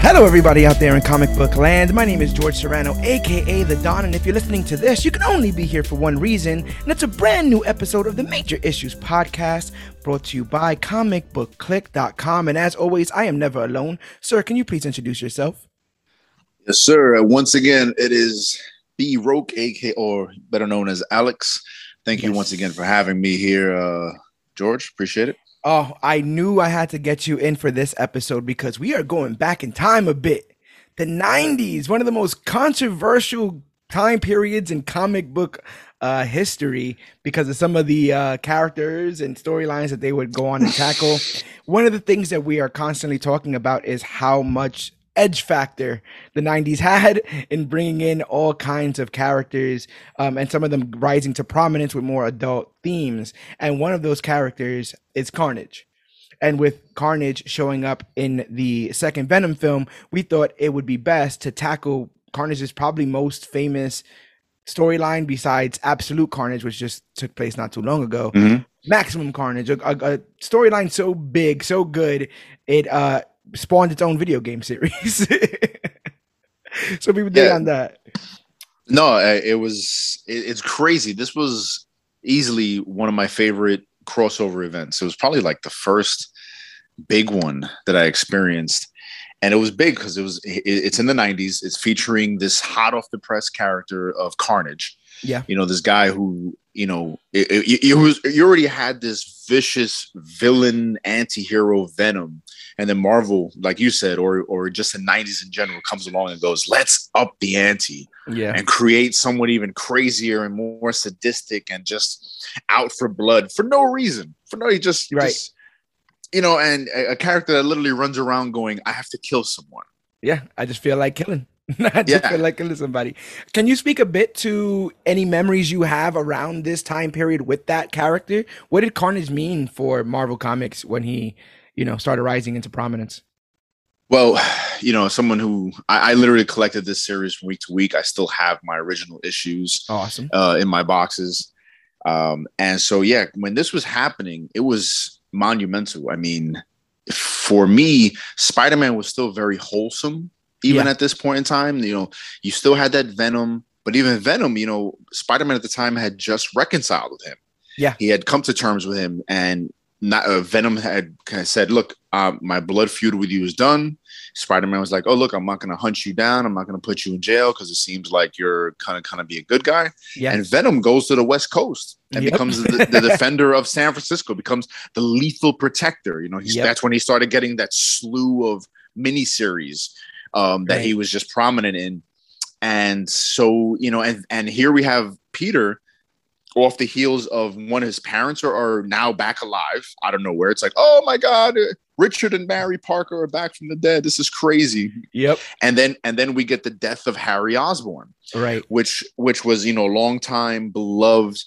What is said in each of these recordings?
Hello, everybody out there in comic book land. My name is George Serrano, aka The Don, and if you're listening to this, you can only be here for one reason, and it's a brand new episode of the Major Issues Podcast brought to you by comicbookclick.com. And as always, I am never alone. Sir, can you please introduce yourself? Yes, sir. Once again, it is B Roke, aka or better known as Alex. Thank you once again for having me here, uh, George. Appreciate it. Oh, I knew I had to get you in for this episode because we are going back in time a bit. The 90s, one of the most controversial time periods in comic book uh, history because of some of the uh, characters and storylines that they would go on and tackle. one of the things that we are constantly talking about is how much edge factor the 90s had in bringing in all kinds of characters um, and some of them rising to prominence with more adult themes. And one of those characters is carnage. And with carnage showing up in the second venom film we thought it would be best to tackle carnage's probably most famous storyline besides absolute carnage which just took place not too long ago. Mhm. maximum carnage a, a, a storyline so big so good it uh spawned its own video game series so people did Yeah. on that No, it was. It, it's crazy. This was easily one of my favorite crossover events. It was probably like the first big one that I experienced, and it was big because it was. It, it's in the '90s. It's featuring this hot off the press character of Carnage. Yeah. you know this guy who you know it, it, it was. You already had this vicious villain anti-hero Venom, and then Marvel, like you said, or or just the '90s in general, comes along and goes, "Let's up the ante." yeah and create someone even crazier and more sadistic and just out for blood for no reason. For no, he just, Right. just you know, and a, a character that literally runs around going, "I have to kill someone." Yeah, I just feel like killing. I just Yeah. feel like killing somebody. Can you speak a bit to any memories you have around this time period with that character? What did Carnage mean for Marvel Comics when he, you know, started rising into prominence? Well, you know, someone who I, I literally collected this series from week to week. I still have my original issues Awesome. uh, in my boxes, um, and so yeah, when this was happening, it was monumental. I mean, for me, Spider Man was still very wholesome, even Yeah. at this point in time. You know, you still had that Venom, but even Venom, you know, Spider Man at the time had just reconciled with him. Yeah. he had come to terms with him, and not uh, Venom had kind of said, "Look, um, my blood feud with you is done." Spider Man was like, "Oh, look, I'm not going to hunt you down. I'm not going to put you in jail because it seems like you're kind of kind of be a good guy." Yeah. And Venom goes to the West Coast and Yep. becomes the, the defender of San Francisco, becomes the lethal protector. You know, he's Yep. that's when he started getting that slew of miniseries um, that he was just prominent in. And so, you know, and and here we have Peter off the heels of one of his parents are, are now back alive out of nowhere. It's like, oh my God, uh, Richard and Mary Parker are back from the dead. This is crazy. Yep. And then and then we get the death of Harry Osborn Right. which which was you know a long time beloved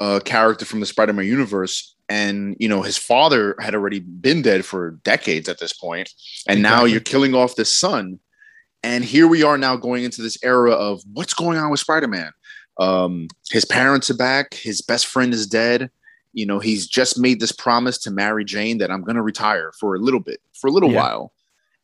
uh, character from the Spider-Man universe, and you know his father had already been dead for decades at this point, and now Exactly. you're killing off the son, and here we are now going into this era of what's going on with Spider-Man. Um, his parents are back, his best friend is dead. You know, he's just made this promise to Mary Jane that I'm going to retire for a little bit, for a little Yeah. while,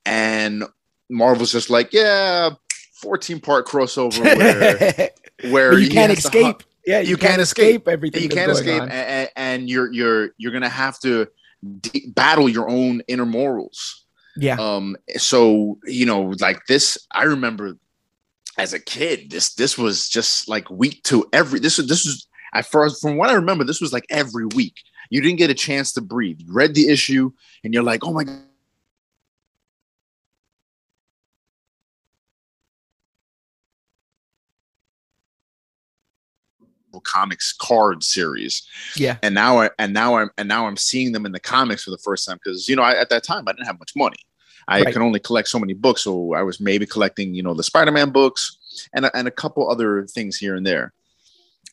and Marvel's just like, yeah, 14 part crossover where where you can't escape. Yeah, you, can't, escape, escape. everything. you can't escape, and, and you're you're you're gonna have to d- battle your own inner morals. Yeah. Um. So you know, like this, I remember as a kid, this this was just like week to every. This was this was I first from what I remember, this was like every week. You didn't get a chance to breathe. You read the issue and you're like, oh my God. comics card series Yeah. and now i and now i'm and now i'm seeing them in the comics for the first time because you know I, at that time i didn't have much money i Right. could only collect so many books so i was maybe collecting you know the spider-man books and, a- and a couple other things here and there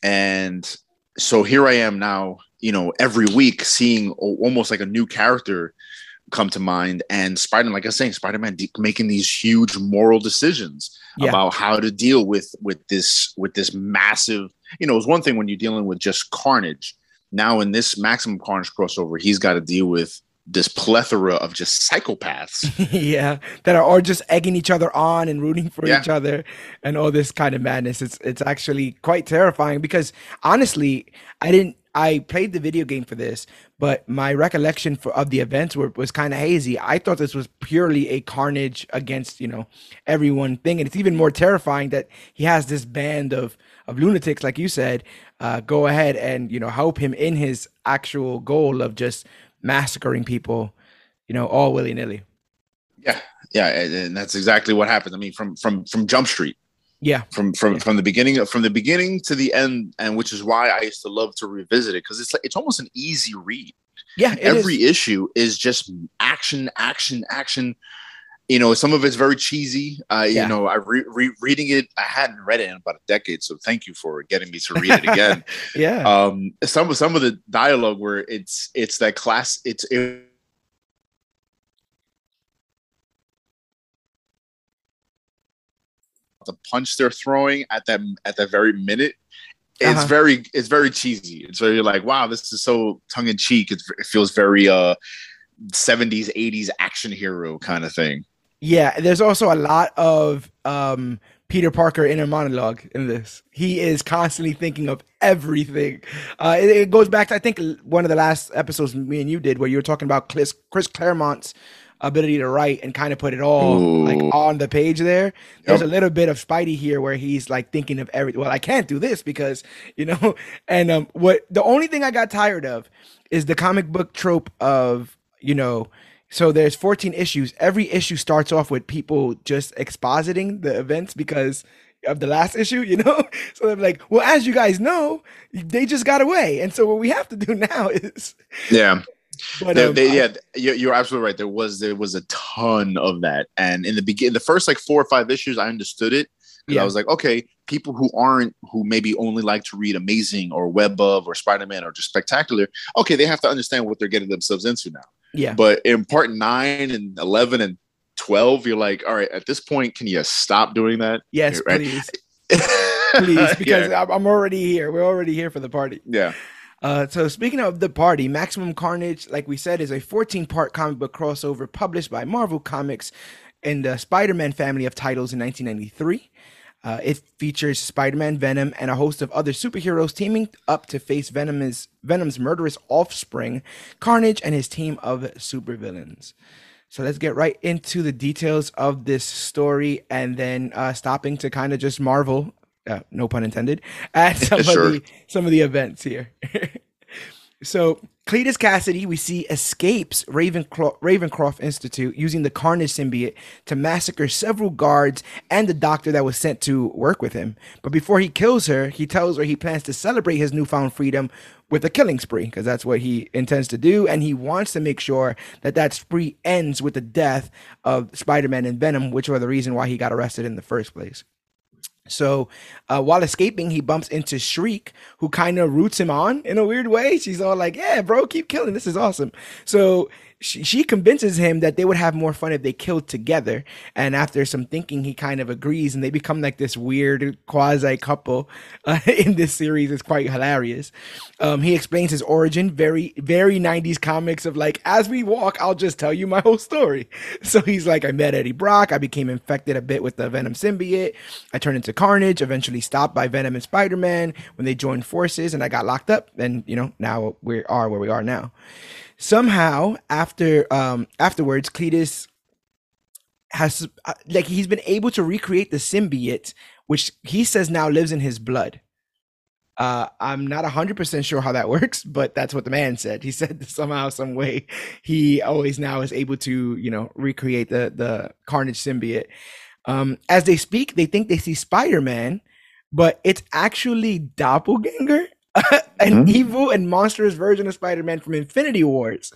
and so here i am now you know every week seeing almost like a new character come to mind and spider Man, like i was saying spider-man de- making these huge moral decisions Yeah. about how to deal with with this with this massive you know it's one thing when you're dealing with just carnage now in this maximum carnage crossover he's got to deal with this plethora of just psychopaths yeah, that are all just egging each other on and rooting for Yeah. each other and all this kind of madness. It's it's actually quite terrifying because honestly, I didn't I played the video game for this, but my recollection for of the events were, was kind of hazy. I thought this was purely a carnage against, you know, everyone thing. And it's even more terrifying that he has this band of of lunatics, like you said, uh, go ahead and, you know, help him in his actual goal of just massacring people, you know, all willy nilly. yeah yeah and, that's exactly what happened i mean from from from jump street Yeah. from from Yeah. from the beginning from the beginning to the end and which is why i used to love to revisit it because it's like it's almost an easy read Yeah, it is. every issue is just action action action you know some of it's very cheesy. Uh Yeah. you know i re- re- reading it i hadn't read it in about a decade so thank you for getting me to read it again. Yeah, um some of some of the dialogue where it's it's that class it's it, the punch they're throwing at that at that very minute it's Uh-huh. very it's very cheesy. It's very like wow this is so tongue-in-cheek. It's, it feels very uh 70s 80s action hero kind of thing yeah. There's also a lot of um, Peter Parker inner monologue in this. He is constantly thinking of everything. Uh, it, it goes back to I think one of the last episodes me and you did where you were talking about Chris, Chris Claremont's ability to write and kind of put it all like on the page there. There's Yep. a little bit of Spidey here where he's like thinking of every. Well, I can't do this because you know. And um, what the only thing I got tired of is the comic book trope of you know. So there's 14 issues. Every issue starts off with people just expositing the events because of the last issue, you know? So they're like, well, as you guys know, they just got away. And so what we have to do now is yeah but There- um, they- yeah, you're, you're absolutely right. There was there was a ton of that, and in the begin, the first like four or five issues, I understood it Yeah. I was like, okay, people who aren't who maybe only like to read Amazing or Web of or Spider Man or just Spectacular, okay, they have to understand what they're getting themselves into now. Yeah. But in part nine and eleven and twelve, you're like, all right, at this point, can you stop doing that? Yes, right. please. Please, because yeah, I'm I'm already here. We're already here for the party. yeah. Uh, so speaking of the party, Maximum Carnage, like we said, is a 14-part comic book crossover published by Marvel Comics in the Spider-Man family of titles in 1993. Uh, it features Spider-Man, Venom, and a host of other superheroes teaming up to face Venom's Venom's murderous offspring, Carnage, and his team of supervillains. So let's get right into the details of this story, and then uh, stopping to kind of just marvel, uh, no pun intended, at some Sure. of the some of the events here. so Cletus Kasady, we see escapes Ravenclaw, Ravencroft Institute using the Carnage symbiote to massacre several guards and the doctor that was sent to work with him. But before he kills her, he tells her he plans to celebrate his newfound freedom with a killing spree because that's what he intends to do, and he wants to make sure that that spree ends with the death of Spider-Man and Venom, which were the reason why he got arrested in the first place. So uh, while escaping, he bumps into Shriek, who kind of roots him on in a weird way. She's all like, "Yeah, bro, keep killing. This is awesome." So she, convinces him that they would have more fun if they killed together. And after some thinking, he kind of agrees, and they become like this weird quasi couple uh, in this series. It's quite hilarious. Um, he explains his origin, very very '90s comics of like, as we walk, I'll just tell you my whole story. So he's like, I met Eddie Brock. I became infected a bit with the Venom symbiote. I turned into Carnage. Eventually stopped by Venom and Spider Man when they joined forces, and I got locked up. And you know, now we are where we are now. Somehow, after um afterwards, Cletus has uh, like he's been able to recreate the symbiote, which he says now lives in his blood. Uh, I'm not 100% sure how that works, but that's what the man said. He said somehow, some way, he always now is able to, you know, recreate the, the Carnage symbiote. Um, as they speak, they think they see Spider Man, but it's actually Doppelganger, an mm-hmm. evil and monstrous version of Spider Man from Infinity Wars.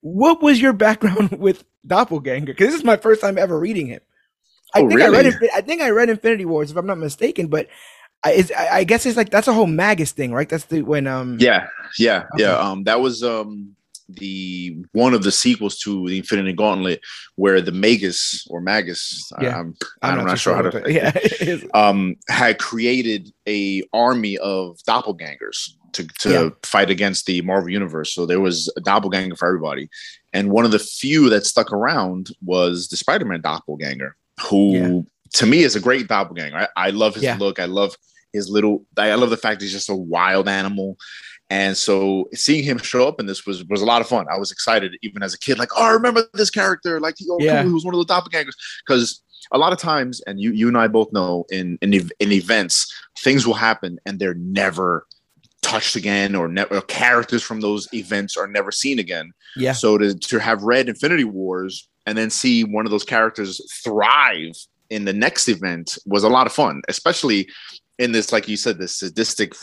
What was your background with Doppelganger? Because this is my first time ever reading him. I oh, think really? I read. I think I read Infinity Wars, if I'm not mistaken. But I, I guess it's like that's a whole Magus thing, right? That's the when um. Yeah, yeah, okay. yeah. Um, that was um the one of the sequels to the Infinity Gauntlet, where the Magus or Magus, yeah. I'm, I'm, I'm not, not sure how to, yeah, um, had created a army of doppelgangers to, to yeah. fight against the Marvel Universe. So there was a doppelganger for everybody, and one of the few that stuck around was the Spider-Man doppelganger, who yeah. to me is a great doppelganger. I, I love his look. I love his little. I love the fact he's just a wild animal and so seeing him show up in this was was a lot of fun. I was excited even as a kid, like, oh, I remember this character, like oh, yeah. he was one of the doppelgangers. Because a lot of times, and you you and I both know, in in, in events, things will happen and they're never touched again, or, never characters from those events are never seen again. Yeah. So to to have read Infinity Wars and then see one of those characters thrive in the next event was a lot of fun, especially in this, like you said, this sadistic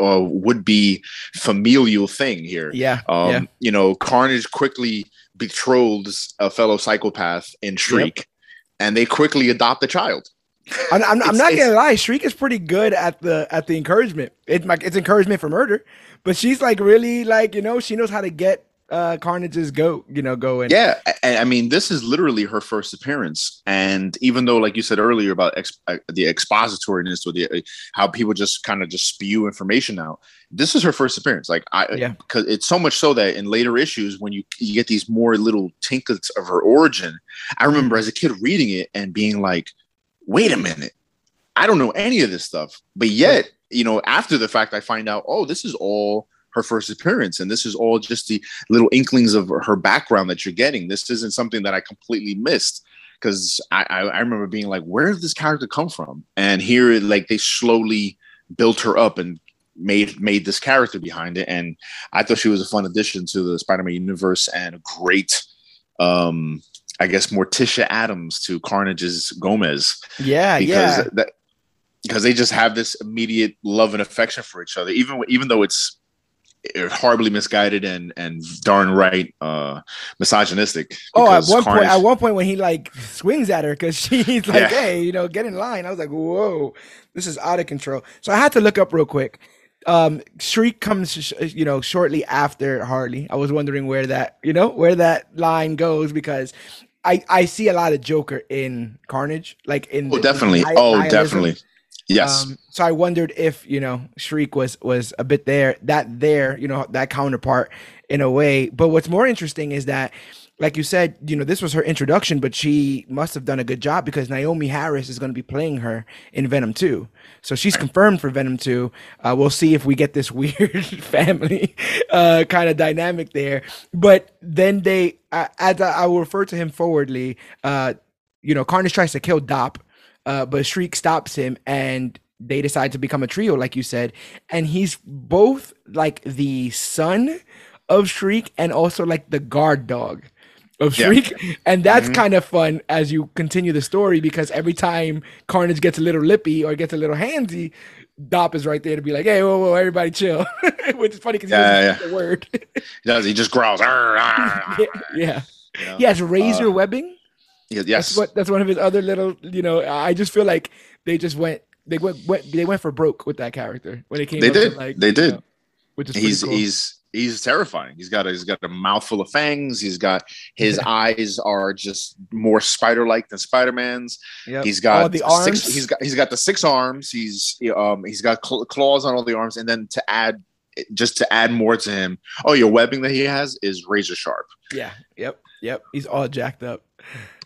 uh, would be familial thing here. Yeah, um, yeah. You know, Carnage quickly betroths a fellow psychopath in Shriek, yep. and they quickly adopt a child. I'm, I'm, I'm not gonna lie, Shriek is pretty good at the at the encouragement. It's like it's encouragement for murder, but she's like really like you know she knows how to get uh Carnage's go, you know, go in. Yeah, I mean, this is literally her first appearance, and even though, like you said earlier about ex- uh, the expositoriness or the uh, how people just kind of just spew information out, this is her first appearance. Like I, yeah, because it's so much so that in later issues, when you you get these more little tinklets of her origin, I remember mm-hmm. as a kid reading it and being like, wait a minute, I don't know any of this stuff, but yet. You know, after the fact, I find out, oh, this is all her first appearance. And this is all just the little inklings of her background that you're getting. This isn't something that I completely missed because I, I, I, remember being like, where did this character come from? And here, like, they slowly built her up and made made this character behind it. And I thought she was a fun addition to the Spider-Man universe and a great, um, I guess, Morticia Addams to Carnage's Gomez. Yeah, because yeah. That, because they just have this immediate love and affection for each other, even even though it's horribly misguided and and darn right uh misogynistic. Oh, at one Carnage, point, at one point when he like swings at her because she's like, yeah. "Hey, you know, get in line." I was like, "Whoa, this is out of control." So I had to look up real quick. Um, Shriek comes, you know, shortly after Harley. I was wondering where that, you know, where that line goes because I I see a lot of Joker in Carnage, like in oh the, definitely, the, oh definitely. Yes. Um, so I wondered if you know Shriek was was a bit there, that there, you know, that counterpart in a way. But what's more interesting is that, like you said, you know, this was her introduction, but she must have done a good job because Naomie Harris is going to be playing her in Venom Two. So she's confirmed for Venom Two. Uh, we'll see if we get this weird family uh, kind of dynamic there. But then they, uh, as I, I will refer to him forwardly, uh, you know, Carnage tries to kill Dop uh, but Shriek stops him and they decide to become a trio, like you said. And he's both like the son of Shriek and also like the guard dog of Shriek. Yeah. And that's mm-hmm. kind of fun as you continue the story because every time Carnage gets a little lippy or gets a little handsy, Dop is right there to be like, hey, whoa, whoa, everybody chill. Which is funny because yeah, he yeah. the word. he does. He just growls. yeah. yeah. You know? He has razor uh, webbing. Yes, that's what that's one of his other little. You know, I just feel like they just went they went, went they went for broke with that character when it came. They did. To, like, they did. Know, which is he's cool. he's he's terrifying. He's got a, he's got a mouthful of fangs. He's got his yeah. eyes are just more spider like than Spider Man's. Yep. He's got oh, the arms. Six, he's got he's got the six arms. He's um he's got cl- claws on all the arms, and then to add just to add more to him. Oh, your webbing that he has is razor sharp. Yeah. Yep. Yep. He's all jacked up.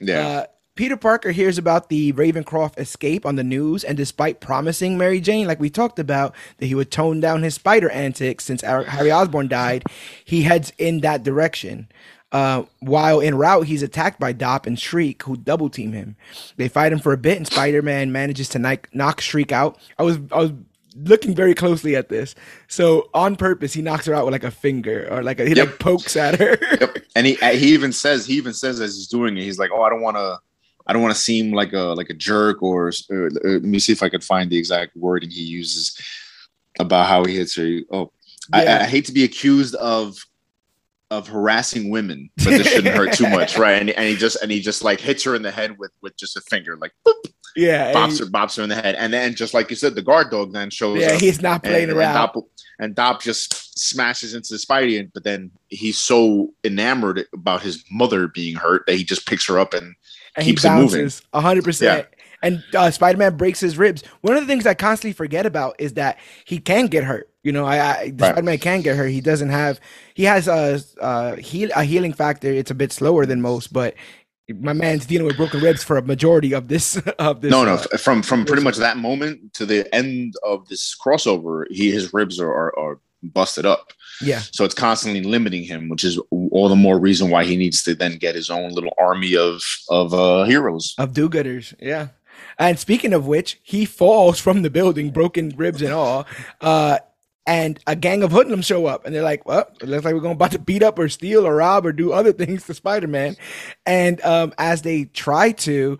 Yeah. Uh, Peter Parker hears about the Ravencroft escape on the news, and despite promising Mary Jane, like we talked about, that he would tone down his spider antics since Harry Osborn died, he heads in that direction. Uh, while en route, he's attacked by Dop and Shriek, who double team him. They fight him for a bit, and Spider Man manages to knock, knock Shriek out. I was I was looking very closely at this. So on purpose, he knocks her out with like a finger or like a, he Yep. like pokes at her. Yep. And he he even says he even says as he's doing it, he's like, "Oh, I don't want to, I don't want to seem like a like a jerk." Or uh, uh, let me see if I could find the exact wording he uses about how he hits her. Oh, I, I hate to be accused of of harassing women, but this shouldn't hurt too much, right? And, and he just and he just like hits her in the head with with just a finger, like boop, yeah, bops her, bops her in the head, and then just like you said, the guard dog then shows yeah, he's not playing and, around. And Dop, and Dop just smashes into Spidey, and- but then he's so enamored about his mother being hurt that he just picks her up and and keeps he it moving. bounces a hundred percent. And uh, Spider-Man breaks his ribs. One of the things I constantly forget about is that he can get hurt. You know, I, I Right. Spider-Man can get hurt. He doesn't have. He has a a, heal, a healing factor. It's a bit slower than most, but my man's dealing with broken ribs for a majority of this of this. no, no, uh, from from pretty much that moment to the end of this crossover, he his ribs are are, are busted up. yeah, So it's constantly limiting him, which is all the more reason why he needs to then get his own little army of of uh, heroes. of do-gooders. Yeah. And speaking of which, he falls from the building, broken ribs and all. Uh, and a gang of hoodlums show up, and they're like, "Well, it looks like we're going about to beat up or steal or rob or do other things to Spider-Man." And um, as they try to,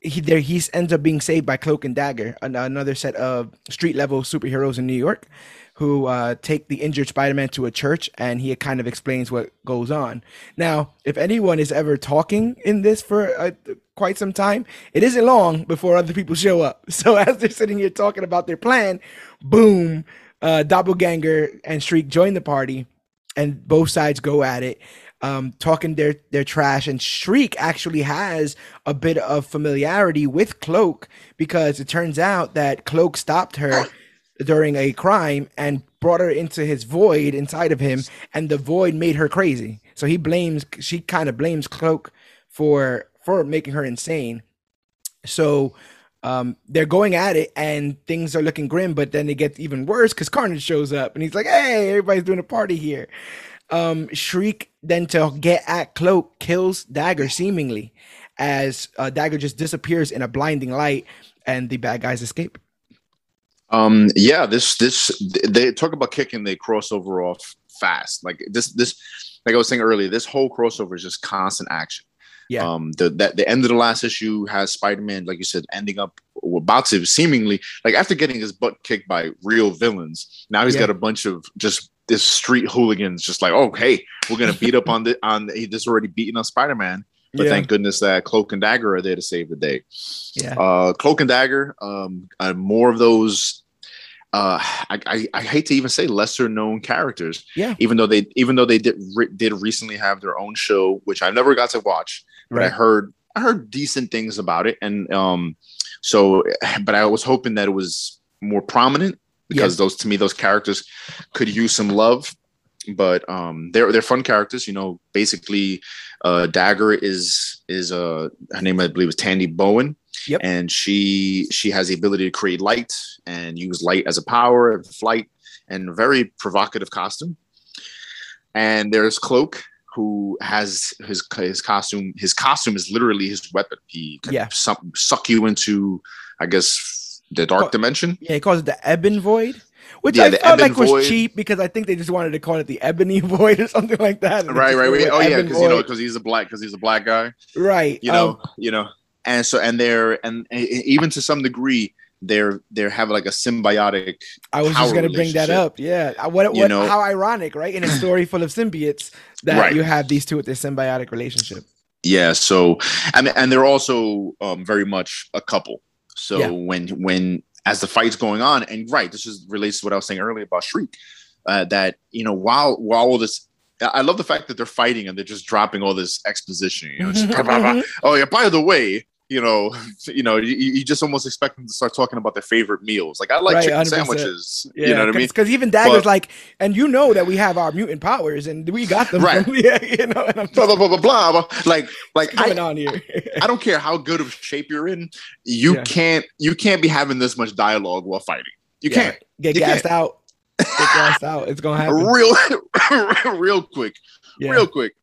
he there he ends up being saved by Cloak and Dagger, an- another set of street level superheroes in New York, who uh, take the injured Spider-Man to a church, and he kind of explains what goes on. Now, if anyone is ever talking in this for uh, quite some time, it isn't long before other people show up. So as they're sitting here talking about their plan, boom, uh, Doppelganger and Shriek join the party, and both sides go at it, um, talking their their trash. And Shriek actually has a bit of familiarity with Cloak because it turns out that Cloak stopped her during a crime and brought her into his void inside of him, and the void made her crazy. So he blames she kind of blames Cloak for for making her insane. So um, they're going at it, and things are looking grim. But then it gets even worse because Carnage shows up, and he's like, "Hey, everybody's doing a party here." Um, Shriek then to get at Cloak kills Dagger seemingly, as uh, Dagger just disappears in a blinding light, and the bad guys escape. Um, yeah, this this they talk about kicking the crossover off fast. Like this this like I was saying earlier, this whole crossover is just constant action. Yeah. Um, the that the end of the last issue has Spider-Man, like you said, ending up about to seemingly like after getting his butt kicked by real villains. Now he's Yeah. got a bunch of just this street hooligans, just like, oh hey, we're gonna beat up on the on he just already beaten on Spider-Man. But yeah, thank goodness that Cloak and Dagger are there to save the day yeah, uh cloak and dagger um uh, more of those uh I, I i hate to even say lesser known characters Yeah. even though they even though they did re- did recently have their own show which i never got to watch but i heard i heard decent things about it. And um so but i was hoping that it was more prominent because those to me those characters could use some love. But um they're they're fun characters you know. Basically uh dagger is is uh her name i believe is tandy bowen. Yep. and she she has the ability to create light and use light as a power of flight and very provocative costume. And there's cloak who has his his costume his costume is literally his weapon he can Yeah. suck, suck you into i guess the dark Oh, dimension Yeah, he calls it the Ebon Void, which Yeah, I felt like was cheap because I think they just wanted to call it the Ebony Void or something like that. right right, right. oh yeah because you know because he's a black because he's a black guy right. you know um, you know and so and they're and e- even to some degree they're they're having like a symbiotic I was just gonna bring that up. Yeah, what, You what know- how ironic, right? In a story full of symbiotes, that Right. you have these two with this symbiotic relationship. yeah so mean and they're also um very much a couple so Yeah. when when as the fight's going on and right this is relates to what i was saying earlier about shriek uh, that you know while while all this I love the fact that they're fighting and they're just dropping all this exposition. You know, just blah, blah, blah. oh yeah. By the way, you know, you know, you, you just almost expect them to start talking about their favorite meals. Like I like Right, chicken 100%. sandwiches. Yeah, you know what I mean? Because even Dagger's But- like, and you know that we have our mutant powers, and we got them. Right. From, yeah, you know, and I'm Blah blah blah blah blah. blah. Like like I, on here. I don't care how good of shape you're in. You Yeah. can't you can't be having this much dialogue while fighting. You Yeah, can't. get You gassed out. Get gassed out. It's gonna happen. Real real quick. Yeah. real quick.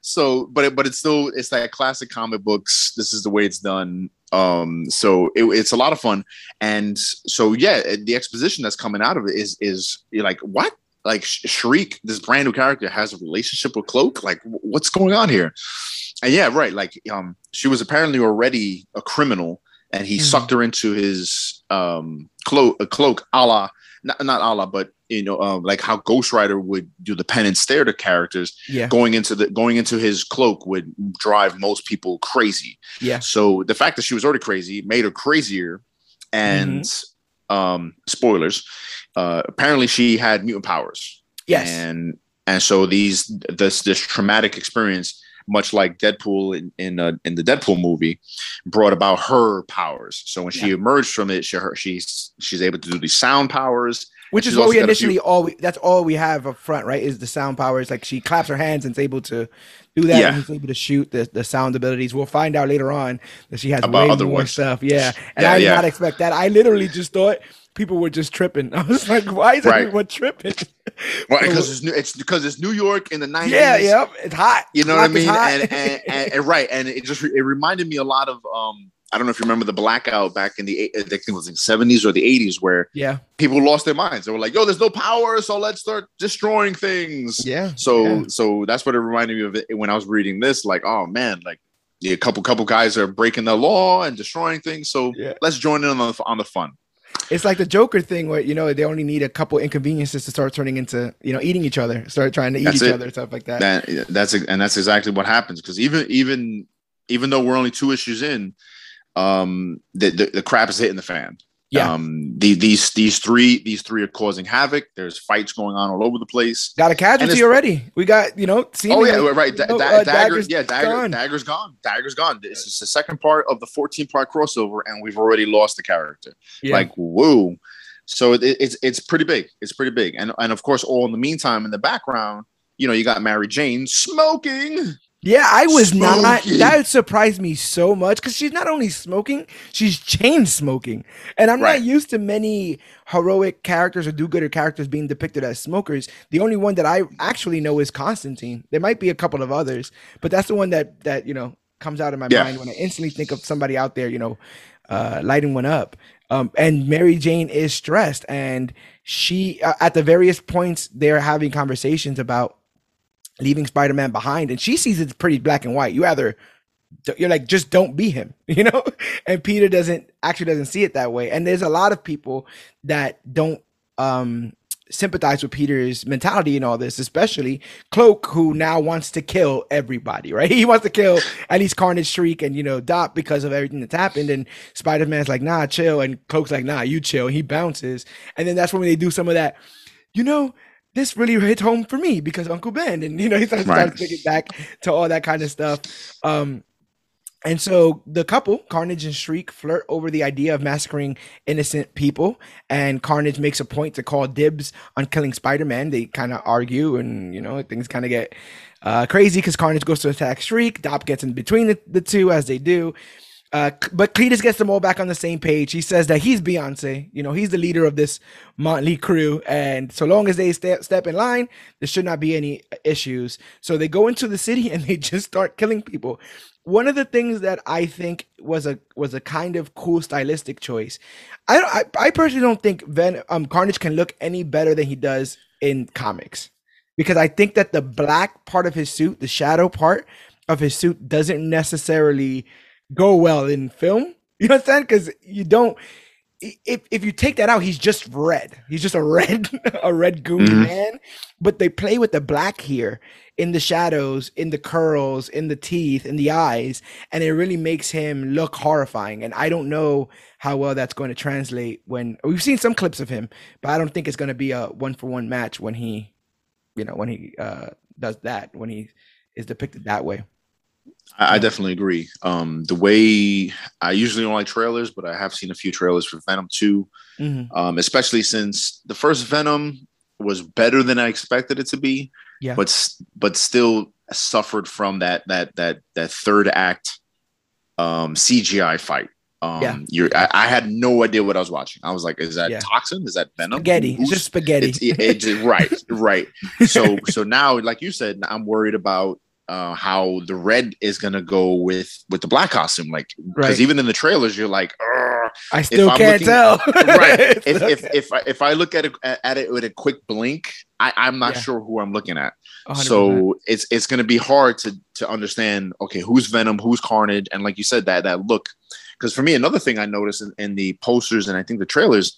So but it, but it's still it's that classic comic books. This is the way it's done. Um, so it, it's a lot of fun, and so yeah, the exposition that's coming out of it is is you're like what like Shriek, this brand new character, has a relationship with Cloak. Like, what's going on here? And yeah, right. Like, um, she was apparently already a criminal, and he mm-hmm. sucked her into his um cloak, a cloak, a la not not a la, but you know, um, like how Ghost Rider would do the Penance Stare to characters. Yeah. Going into the going into his cloak would drive most people crazy. Yeah. So the fact that she was already crazy made her crazier, and mm-hmm. um, spoilers uh, apparently she had mutant powers. Yes. And and so these this this traumatic experience, much like Deadpool in in, uh, in the Deadpool movie, brought about her powers. So when yeah. she emerged from it, she her, she's she's able to do these sound powers. Which is what we initially few- all we, that's all we have up front, right? Is the sound powers. Like she claps her hands and is able to do that yeah. and he's able to shoot the, the sound abilities. We'll find out later on that she has About way other more ones. stuff. Yeah. And yeah, I did yeah. not expect that. I literally just thought people were just tripping. I was like, why is right. everyone tripping? Well, because it's new, it's because it's New York in the nineties. Yeah, yeah, it's hot. You know what I mean? And, and, and, and, right, and it just it reminded me a lot of um I don't know if you remember the blackout back in the I think it was in seventies or the eighties where yeah people lost their minds. They were like, "Yo, there's no power, so let's start destroying things." Yeah. So yeah. so that's what it reminded me of it when I was reading this. Like, oh man, like a couple couple guys are breaking the law and destroying things. So yeah. let's join in on the on the fun. It's like the Joker thing where you know they only need a couple inconveniences to start turning into you know eating each other, start trying to eat that's each it. other, stuff like that. that. That's and that's exactly what happens because even even even though we're only two issues in, um, the, the, the crap is hitting the fan. Yeah. Um, the, these these three these three are causing havoc. There's fights going on all over the place. Got a casualty already. We got you know. Oh yeah, right. Da- da- uh, Dagger, yeah, Dagger, gone. Dagger's gone. Dagger's gone. This is the second part of the 14 part crossover, and we've already lost the character. Yeah. Like whoa. So it, it's it's pretty big. It's pretty big, and and of course, all in the meantime, in the background, you know, you got Mary Jane smoking. Yeah, I was smoking. not. That surprised me so much because she's not only smoking, she's chain smoking, and I'm right. not used to many heroic characters or do-gooder characters being depicted as smokers. The only one that I actually know is Constantine. There might be a couple of others, but that's the one that that you know comes out of my yeah. mind when I instantly think of somebody out there, you know, uh, lighting one up. Um, and Mary Jane is stressed, and she uh, at the various points they're having conversations about leaving Spider-Man behind, and she sees it's pretty black and white. You either you're like just don't be him, you know. And Peter doesn't actually doesn't see it that way. And there's a lot of people that don't um sympathize with Peter's mentality and all this, especially Cloak, who now wants to kill everybody, right? He wants to kill at least Carnage, Shriek, and you know Dot because of everything that's happened. And Spider Man's like, nah, chill, and Cloak's like, nah, you chill. He bounces, and then that's when they do some of that, you know this really hit home for me because Uncle Ben, and you know, he starts, right. starts thinking back to all that kind of stuff. Um, and so the couple, Carnage and Shriek, flirt over the idea of massacring innocent people. And Carnage makes a point to call dibs on killing Spider Man. They kind of argue, and you know, things kind of get uh, crazy because Carnage goes to attack Shriek. Dop gets in between the, the two as they do. Uh, but Cletus gets them all back on the same page. He says that he's Beyonce, you know, he's the leader of this Motley crew, and so long as they step step in line, there should not be any issues. So they go into the city and they just start killing people. One of the things that I think was a was a kind of cool stylistic choice. I I, I personally don't think Ven um Carnage can look any better than he does in comics because I think that the black part of his suit, the shadow part of his suit, doesn't necessarily go well in film. You know what I'm saying? Because you don't. If if you take that out, he's just red. He's just a red, a red goon mm-hmm. man. But they play with the black here in the shadows, in the curls, in the teeth, in the eyes, and it really makes him look horrifying. And I don't know how well that's going to translate when we've seen some clips of him, but I don't think it's going to be a one for one match when he, you know, when he uh, does that when he is depicted that way. I, I definitely agree. Um, the way I usually don't like trailers, but I have seen a few trailers for Venom 2, mm-hmm. um, especially since the first Venom was better than I expected it to be. Yeah. But but still suffered from that that that that third act um, CGI fight. Um, yeah. you're, I, I, had no idea what I was watching. I was like, is that yeah. toxin? Is that venom? Spaghetti. It's just spaghetti. It's, it, it, right, right. So, so now, like you said, I'm worried about uh, how the red is gonna go with with the black costume. Like because Right. even in the trailers, you're like, I still can't looking- tell. right. If Still if if I, if I look at it at it with a quick blink, I, I'm not Yeah. sure who I'm looking at. 100%. So it's it's gonna be hard to to understand. Okay, who's Venom, who's Carnage, and like you said, that that look. Because for me, another thing I noticed in, in the posters and I think the trailers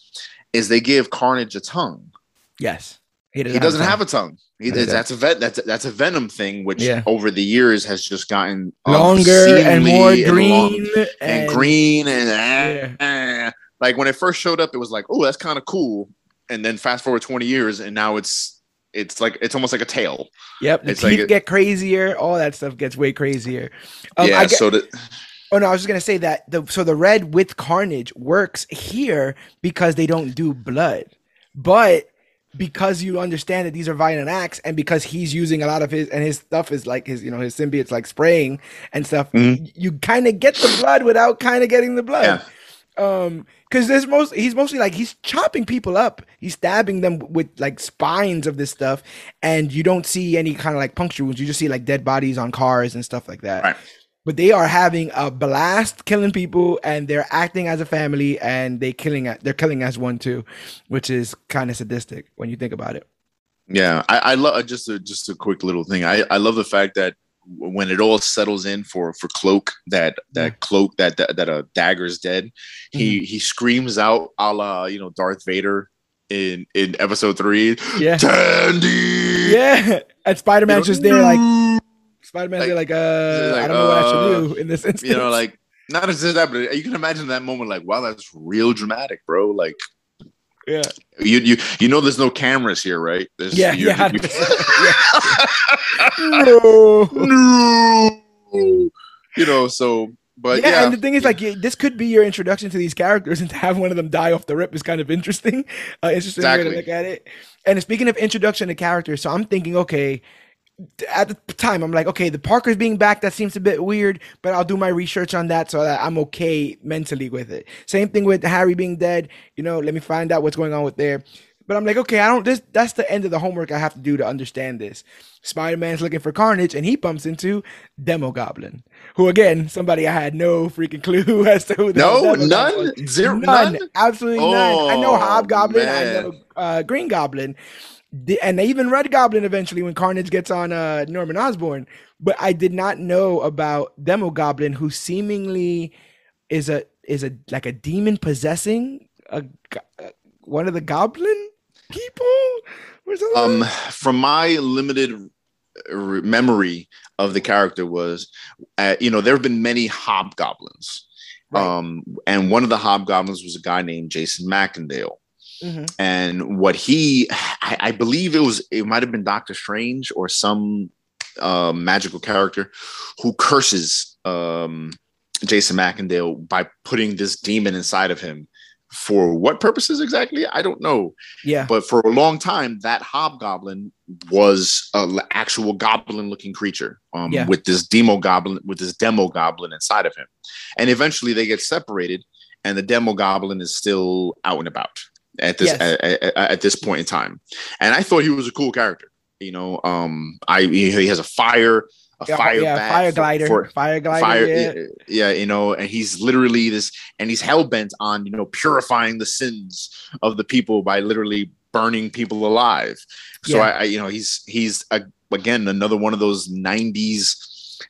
is they give Carnage a tongue. yes, He doesn't have a tongue. He, He doesn't. That's a vet. That's a, that's a Venom thing, which Yeah. over the years has just gotten um, longer and more seemingly and green and, green and eh, eh. like when it first showed up, it was like, oh, that's kind of cool. And then fast forward twenty years, and now it's it's like it's almost like a tail. Yep, the It's teeth like a- get crazier. All that stuff gets way crazier. Um, yeah. Get, so that oh no, I was just gonna say that the so the red with Carnage works here because they don't do blood, but because you understand that these are violent acts, and because he's using a lot of his and his stuff is like his you know his symbiotes like spraying and stuff, Mhm. you kind of get the blood without kind of getting the blood. yeah. um because there's most he's mostly like he's chopping people up he's stabbing them with like spines of this stuff and you don't see any kind of like puncture wounds you just see like dead bodies on cars and stuff like that Right. But they are having a blast killing people and they're acting as a family and they killing they're killing as one too which is kind of sadistic when you think about it Yeah, I, I love uh, just a just a quick little thing. I, I love the fact that when it all settles in for for cloak that that cloak that that, that a dagger's dead, he mm-hmm. he screams out a la you know Darth Vader in in episode three. yeah Tandy. yeah and spider-man's just there like spider-man's Like- like uh like, i don't know what i uh, should do in this instance You know, like not just that, but you can imagine that moment. Like, wow, that's real dramatic, bro. Like, yeah you you you know, there's no cameras here, right? There's, Yeah, you- yeah, you- 100%, no. no. You know, so but yeah, yeah, and the thing is, like, this could be your introduction to these characters, and to have one of them die off the rip is kind of interesting. Uh, interesting way to look at it. And speaking of introduction to characters, so I'm thinking, okay, at the time, I'm like, okay, the Parker's being back, that seems a bit weird, but I'll do my research on that so that I'm okay mentally with it. Same thing with Harry being dead. You know, let me find out what's going on with there. But I'm like, okay, I don't. This that's the end of the homework I have to do to understand this. Spider Man's looking for Carnage, and he bumps into Demogoblin, who again, somebody I had no freaking clue as to who. No, none, zero, None, none. absolutely none. I know Oh, Hobgoblin, I know uh, Green Goblin, and even Red Goblin eventually when Carnage gets on uh, Norman Osborn. But I did not know about Demogoblin, who seemingly is a is a like a demon possessing a go- uh, one of the Goblin people. Um, from my limited uh, memory of the character was, uh, you know, there have been many hobgoblins. Right. Um, and one of the hobgoblins was a guy named Jason Macendale. Mhm. and what he I, I believe it was it might have been Doctor Strange or some uh, magical character who curses um, Jason Macendale by putting this demon inside of him. For what purposes exactly? I don't know. Yeah, But for a long time, that hobgoblin was an actual goblin-looking creature um, Yeah. with this demogoblin, with this demogoblin inside of him. And eventually, they get separated, and the demogoblin is still out and about at this Yes. at, at- at this point in time. And I thought he was a cool character. You know, um, I he he has a fire, a yeah, fire, yeah, fire glider, for- fire glider. fire yeah. yeah. you know and he's literally this and he's hell-bent on you know purifying the sins of the people by literally burning people alive so Yeah. I, I you know he's he's a, again another one of those 90s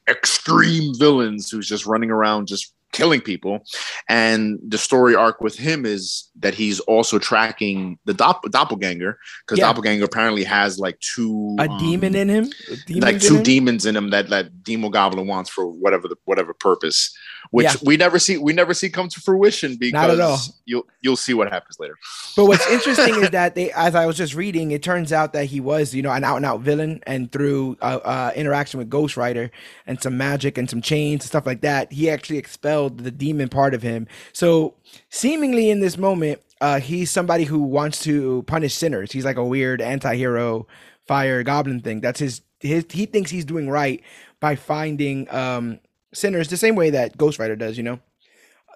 extreme villains who's just running around just killing people and the story arc with him is that he's also tracking the dopp- doppelganger because Yeah. doppelganger apparently has like two a um, demon in him. Demons like in two him? demons in him that that demogoblin wants for whatever the whatever purpose which Yeah. we never see we never see come to fruition because Not at all. you'll you'll see what happens later But what's interesting is that they, as I was just reading, it turns out that he was, you know, an out and out villain, and through uh, uh, interaction with Ghost Rider and some magic and some chains and stuff like that, he actually expelled the demon part of him. So, seemingly in this moment, uh, he's somebody who wants to punish sinners. He's like a weird anti-hero fire goblin thing. That's his his. He thinks he's doing right by finding um, sinners the same way that Ghost Rider does. You know,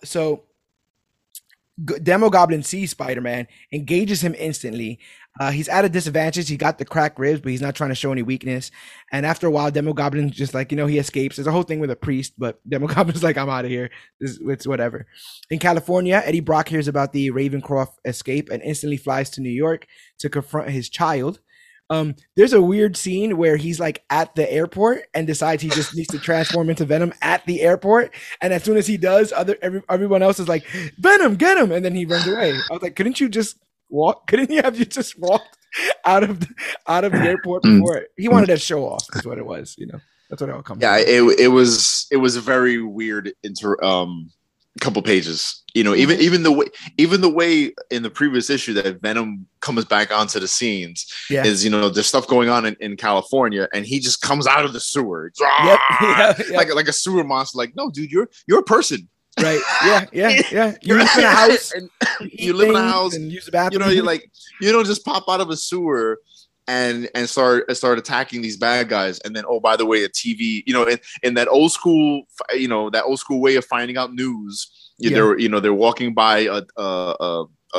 so Demogoblin sees Spider Man, engages him instantly. Uh, he's at a disadvantage. He got the cracked ribs, but he's not trying to show any weakness. And after a while, Demogoblin just like you know he escapes. There's a whole thing with a priest, but Demogoblin's like I'm out of here. This, it's whatever. In California, Eddie Brock hears about the Ravencroft escape and instantly flies to New York to confront his child. Um, there's a weird scene where he's like at the airport and decides he just needs to transform into Venom at the airport. And as soon as he does, other every, everyone else is like, Venom, get him, and then he runs away. I was like, couldn't you just walk? Couldn't you have you just walked out of the, out of the airport Mm. before? He wanted to show off. Is what it was. You know, that's what it all comes. Yeah, down it it was it was a very weird inter um couple pages. You know, even mm-hmm. even the way even the way in the previous issue that Venom comes back onto the scenes Yeah. is you know there's stuff going on in, in California and he just comes out of the sewer. Yep. Yeah. Like like a sewer monster. Like, no, dude, you're you're a person. right. Yeah. Yeah. Yeah. You live in a house. and eat you live in a house, and use the bathroom. you know, you like you don't just pop out of a sewer and and start start attacking these bad guys and then oh by the way a tv you know in, in that old school you know that old school way of finding out news you, Yeah. they're you know they're walking by a a a, a,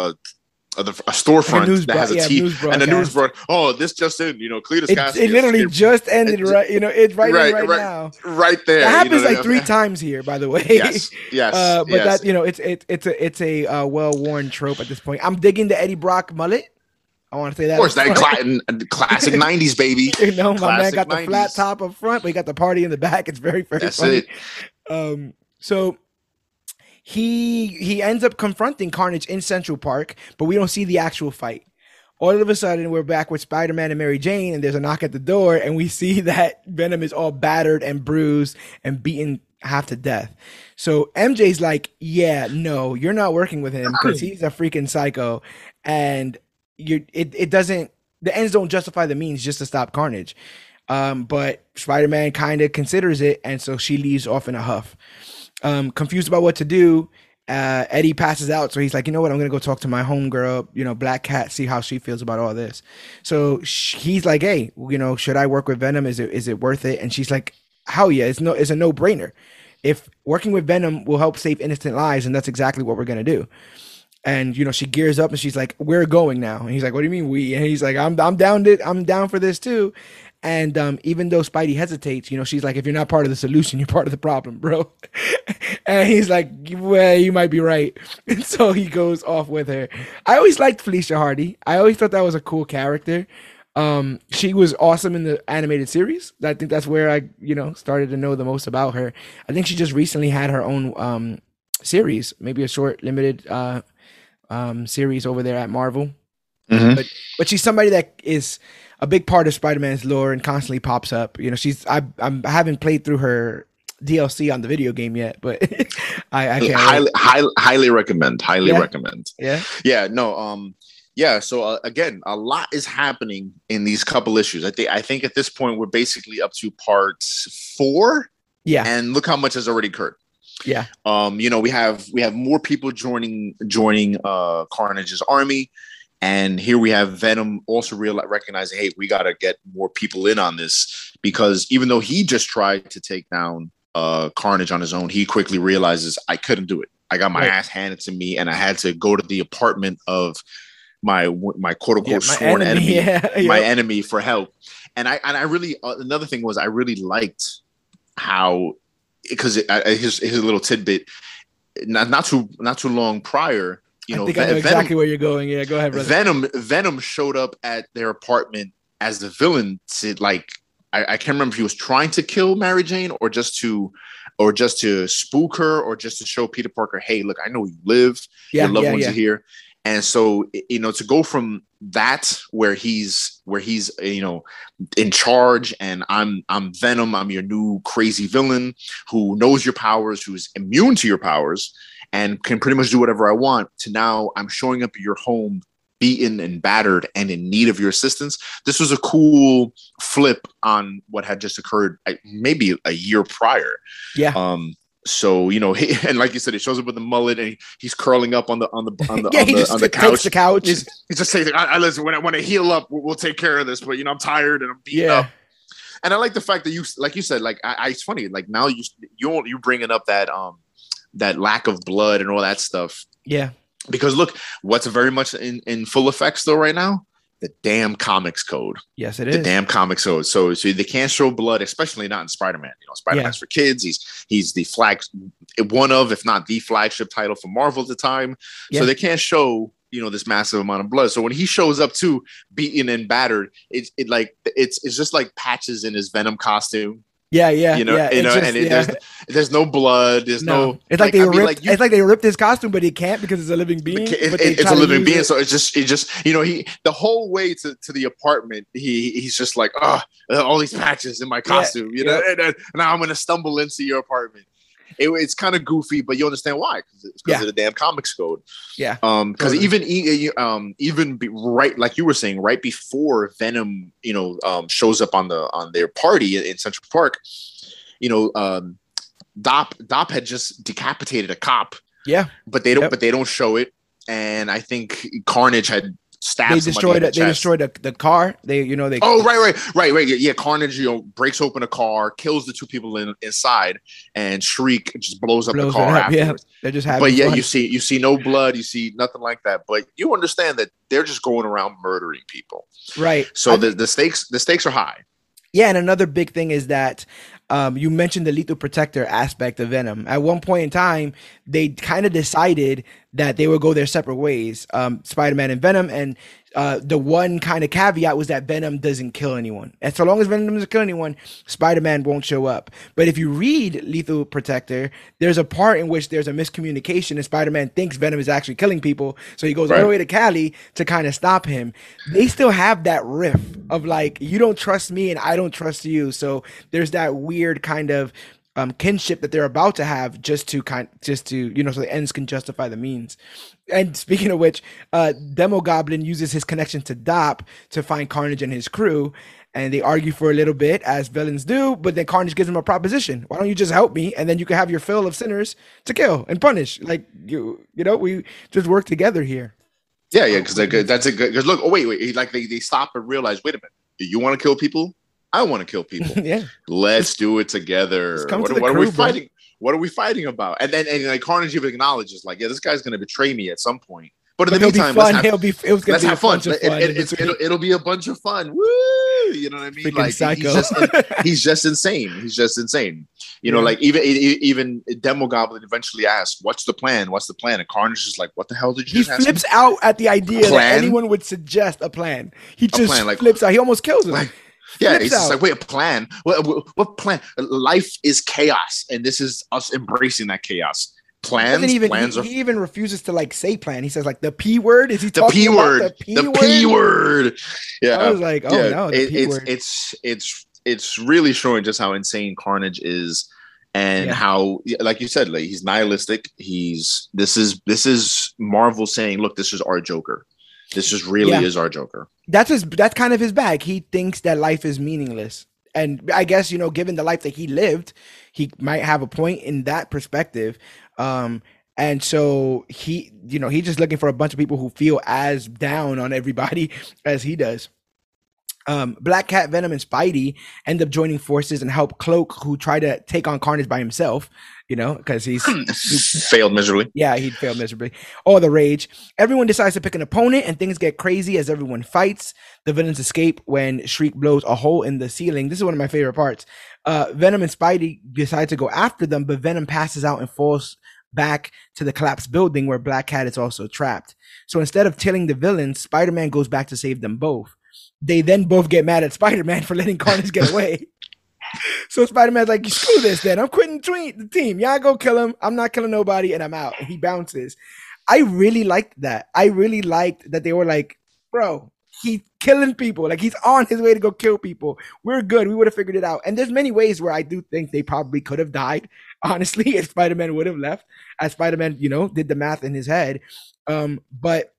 a, a storefront news that has a yeah, TV and a news broadcast. oh this just in you know Cletus It, it literally escaped just ended It- right. You know, it's right, Right, right, right. now. right there That you happens know, like three times here, by the way. yes yes Uh, but yes. that you know, it's it, it's a it's a uh, well worn trope at this point. I'm digging the Eddie Brock mullet. I want to say that. of course that cla- classic 90s baby you know, my man classic got the flat top up front, but he got the party in the back. It's very very that's funny. it Um, so he he ends up confronting Carnage in Central Park, but we don't see the actual fight. All of a sudden, we're back with Spider Man and Mary Jane, and there's a knock at the door, and we see that Venom is all battered and bruised and beaten half to death. So MJ's like, "Yeah, no, you're not working with him because he's a freaking psycho, and you it it doesn't the ends don't justify the means just to stop Carnage." Um, but Spider Man kind of considers it, and so she leaves off in a huff um, confused about what to do. Uh, Eddie passes out, so he's like, you know what? I'm gonna go talk to my homegirl, you know, Black Cat, see how she feels about all this. So sh- he's like, hey, you know, should I work with Venom? Is it is it worth it? And she's like, hell yeah, it's no, it's a no brainer. If working with Venom will help save innocent lives, and that's exactly what we're gonna do. And you know, she gears up and she's like, "We're going now." And he's like, "What do you mean we?" And he's like, "I'm I'm down to I'm down for this too." And um, even though Spidey hesitates, you know, she's like, "If you're not part of the solution, you're part of the problem, bro." and he's like, "Well, you might be right." And so he goes off with her. I always liked Felicia Hardy. I always thought that was a cool character. Um, she was awesome in the animated series. I think that's where I, you know, started to know the most about her. I think she just recently had her own um series, maybe a short limited uh um series over there at Marvel. Mhm. But she's somebody that is a big part of Spider-Man's lore and constantly pops up. You know, she's I I'm, I haven't played through her DLC on the video game yet, but I, I can't. highly, highly highly recommend highly Yeah. recommend Yeah, yeah no um yeah so uh, again a lot is happening in these couple issues i think i think at this point we're basically up to part four yeah, and look how much has already occurred yeah, um you know we have we have more people joining joining uh carnage's army and here we have venom also real recognizing hey we got to get more people in on this because even though he just tried to take down uh carnage on his own he quickly realizes i couldn't do it i got my Right. ass handed to me and i had to go to the apartment of my my quote unquote My sworn enemy, enemy, yeah, my yeah. enemy for help and i and i really uh, another thing was i really liked how because his his little tidbit not not too not too long prior you know, I think I know exactly where you're going. Yeah, go ahead, brother. Venom Venom showed up at their apartment as the villain to like I, I can't remember if he was trying to kill Mary Jane or just to or just to spook her or just to show Peter Parker, hey, look, I know you live, yeah, your loved yeah, ones yeah. are here. And so you know, to go from that where he's where he's you know in charge and I'm I'm Venom, I'm your new crazy villain who knows your powers, who's immune to your powers and can pretty much do whatever I want to now I'm showing up at your home beaten and battered and in need of your assistance. This was a cool flip on what had just occurred maybe a year prior. Yeah. Um so you know, he, and like you said, he shows up with a mullet and he, he's curling up on the on the on the yeah, on the, on the couch. the couch. He's, he's just saying, I, I listen, when I want to heal up, we'll, we'll take care of this. But you know, I'm tired and I'm beaten yeah, up. And I like the fact that you, like you said, like I, I it's funny, like now you you you bringing up that um that lack of blood and all that stuff. yeah, because look, what's very much in, in full effect still right now? The damn comics code. Yes, it the is. damn comics code. So, so they can't show blood, especially not in Spider-Man. You know, Spider-Man's for kids. He's he's the flag one of, if not the flagship title for Marvel at the time. Yeah. So they can't show you know this massive amount of blood. So when he shows up too, beaten and battered, it, it like it's it's just like patches in his Venom costume. Yeah, yeah, You know, yeah. you know, just- and it, yeah. there's there's no blood. There's no. no, it's like, they I mean, ripped. you- it's like they ripped his costume, but he can't because it's a living being. it- but they it's a living being, it. so it's just it just you know he the whole way to, to the apartment he he's just like oh all these patches in my costume you know yeah. and, and now I'm gonna stumble into your apartment. It, it's kind of goofy, but you understand why because it's because Yeah. of the damn comics code. Yeah. Um, because Totally. even um even be, right like you were saying right before Venom you know um shows up on the on their party in Central Park, you know um Dop Dop had just decapitated a cop Yeah, but they don't Yep. but they don't show it and i think carnage had stabbed they destroyed the. They destroyed the, the car. They, you know, they. oh right right right right yeah carnage you know breaks open a car kills the two people in, inside and shriek just blows up Blows the car up, yeah. They're just having. but yeah fun. you see you see no blood you see nothing like that but you understand that they're just going around murdering people right. so I the, the stakes the stakes are high Yeah, and another big thing is that um, you mentioned the lethal protector aspect of Venom. At one point in time, they kind of decided that they would go their separate ways, um, Spider-Man and Venom, and uh, the one kind of caveat was that Venom doesn't kill anyone. And so long as Venom doesn't kill anyone, Spider-Man won't show up. But if you read Lethal Protector, there's a part in which there's a miscommunication, and Spider-Man thinks Venom is actually killing people, so he goes all the way to Cali to kind of stop him. They still have that riff of like, you don't trust me and I don't trust you. So there's that weird kind of um, kinship that they're about to have just to kind just to you know so the ends can justify the means. And speaking of which uh demogoblin uses his connection to dop to find carnage and his crew and they argue for a little bit as villains do but then carnage gives him a proposition. Why don't you just help me? And then you can have your fill of sinners to kill and punish. Like you you know we just work together here. Yeah yeah because that's a good because look oh wait wait. Like they, they stop and realize wait a minute. You want to kill people i want to kill people yeah Let's do it together. What, to what are crew, we bro. fighting? What are we fighting about? And then and like Carnage even acknowledges, like, yeah, this guy's gonna betray me at some point. But in but the meantime, let's have, he'll be it was gonna let's be have fun. fun. It, it'll, it'll be a bunch of fun. Woo! You know what I mean? Freaking Like psycho. he's just he's just insane. He's just insane. You know, Yeah. like even even Demogoblin eventually asks, "What's the plan? What's the plan?" And Carnage is like, "What the hell did you he just ask me?" flips out at the idea that anyone would suggest a plan. He just plan, like- flips out. He almost kills him. Like, Yeah, Flips he's just out. like, wait, a plan? What, what, what plan? Life is chaos, and this is us embracing that chaos. Plans, even plans he, are he even refuses to like say plan. He says like the p word. Is he the talking p about word, The p word. the word. p word. Yeah, I was like, oh yeah, no, the it- p it's word. it's it's it's really showing just how insane Carnage is, and Yeah. how, like you said, like he's nihilistic. He's this is this is Marvel saying, look, this is our Joker. This just really Yeah. is our Joker. that's his. That's kind of his bag. He thinks that life is meaningless, and I guess you know, given the life that he lived, he might have a point in that perspective. Um, and so he, you know, he's just looking for a bunch of people who feel as down on everybody as he does. Um, Black Cat, Venom, and Spidey end up joining forces and help Cloak, who tried to take on Carnage by himself. You know, because he's Failed miserably. yeah, he'd failed miserably. All the rage. Everyone decides to pick an opponent, and things get crazy as everyone fights. The villains escape when Shriek blows a hole in the ceiling. This is one of my favorite parts. Uh, Venom and Spidey decide to go after them, but Venom passes out and falls back to the collapsed building where Black Cat is also trapped. So instead of killing the villains, Spider Man goes back to save them both. They then both get mad at Spider Man for letting Carnage get away. So Spider Man's like, screw this then. I'm quitting the team. Y'all go kill him. I'm not killing nobody, and I'm out. And he bounces. I really liked that. I really liked that they were like, bro, he's killing people. Like he's on his way to go kill people. We're good. We would have figured it out. And there's many ways where I do think they probably could have died, honestly, if Spider-Man would have left. As Spider-Man, you know, did the math in his head. Um, but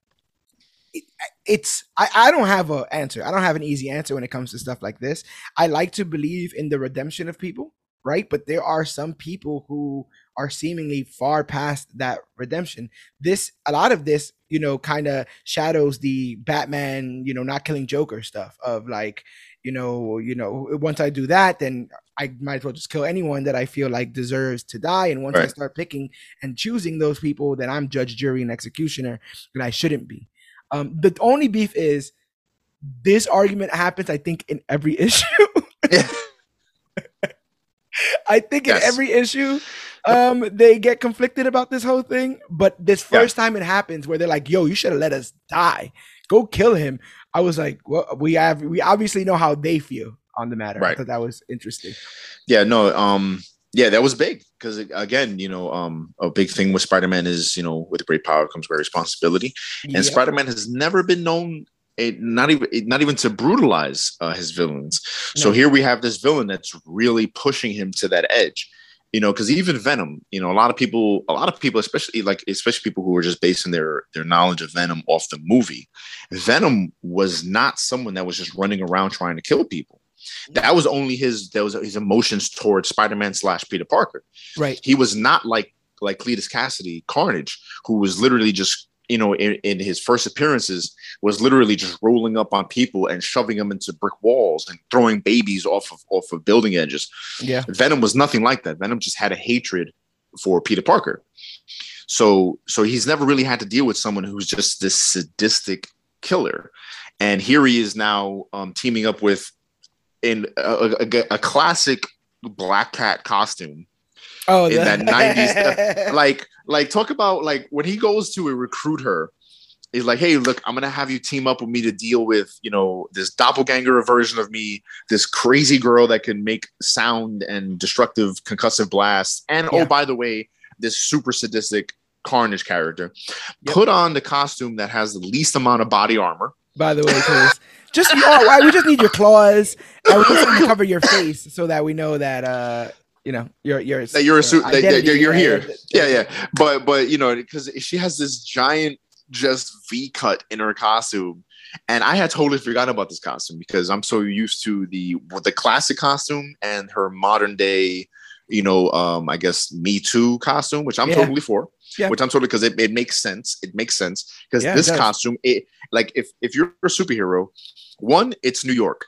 it's I, I don't have an answer. I don't have an easy answer when it comes to stuff like this. I like to believe in the redemption of people, right? But there are some people who are seemingly far past that redemption. This a lot of this, you know, kind of shadows the Batman, you know, not killing Joker stuff of like, you know, you know, once I do that, then I might as well just kill anyone that I feel like deserves to die. And once I start picking and choosing those people, then I'm judge, jury, and executioner, and I shouldn't be. Um, the only beef is this argument happens, I think, in every issue. Yeah. I think in every issue, um, they get conflicted about this whole thing. But this Yeah. first time it happens, where they're like, "Yo, you should have let us die. Go kill him." I was like, "Well, we have we obviously know how they feel on the matter." I thought that was interesting. Yeah, no, um, yeah, that was big because again, you know, um, a big thing with Spider-Man is, you know, with great power comes great responsibility, and Yeah. Spider-Man has never been known. It, not even not even to brutalize uh, his villains. So here we have this villain that's really pushing him to that edge. You know, because even Venom, you know, a lot of people, a lot of people, especially like especially people who are just basing their their knowledge of Venom off the movie. Venom was not someone that was just running around trying to kill people. That was only his that was his emotions towards Spider-Man slash Peter Parker. right. He was not like like Cletus Kasady, Carnage, who was literally just you know in, in his first appearances was literally just rolling up on people and shoving them into brick walls and throwing babies off of off of building edges. Yeah. Venom was nothing like that. Venom just had a hatred for Peter Parker. So so he's never really had to deal with someone who's just this sadistic killer. And here he is now um, teaming up with in a, a, a classic black cat costume Oh, in that 90s like like talk about like when he goes to recruit her he's like hey look i'm gonna have you team up with me to deal with you know this doppelganger version of me this crazy girl that can make sound and destructive concussive blasts and oh, Yeah. oh by the way this super sadistic carnage character Yep. put on the costume that has the least amount of body armor By the way, Chris, just oh, why- we just need your claws and we just need to cover your face so that we know that uh, you know, you're you're that you're a su- that, that you're, you're here. Yeah, yeah. But but you know because she has this giant just V cut in her costume, and I had totally forgotten about this costume because I'm so used to the the classic costume and her modern day, you know, um, I guess Me Too costume, which I'm Yeah. totally for. Yeah. Which I'm totally because it, it makes sense. It makes sense because Yeah, this costume, it like if if you're a superhero, one, it's New York.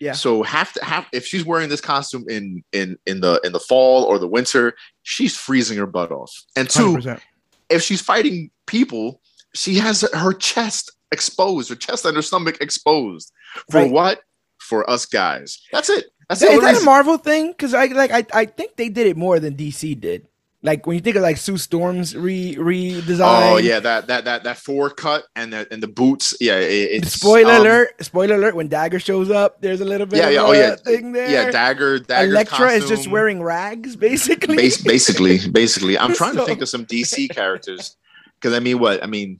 Yeah. So half to half if she's wearing this costume in in in the in the fall or the winter, she's freezing her butt off. And two, 100%. if she's fighting people, she has her chest exposed, her chest and her stomach exposed. For Right. what? For us guys. That's it. That's Is that a. Marvel thing? Because I like I, I think they did it more than DC did. Like when you think of like Sue Storm's re redesign. Oh yeah, that that that that four cut and the and the boots. Yeah, it, it's Spoiler um, alert! Spoiler alert! When Dagger shows up, there's a little bit Yeah, of yeah, a oh, yeah. thing there. Yeah, dagger, dagger. Elektra is just wearing rags, basically. Bas- basically, basically. I'm trying to think of some DC characters because I mean, what I mean,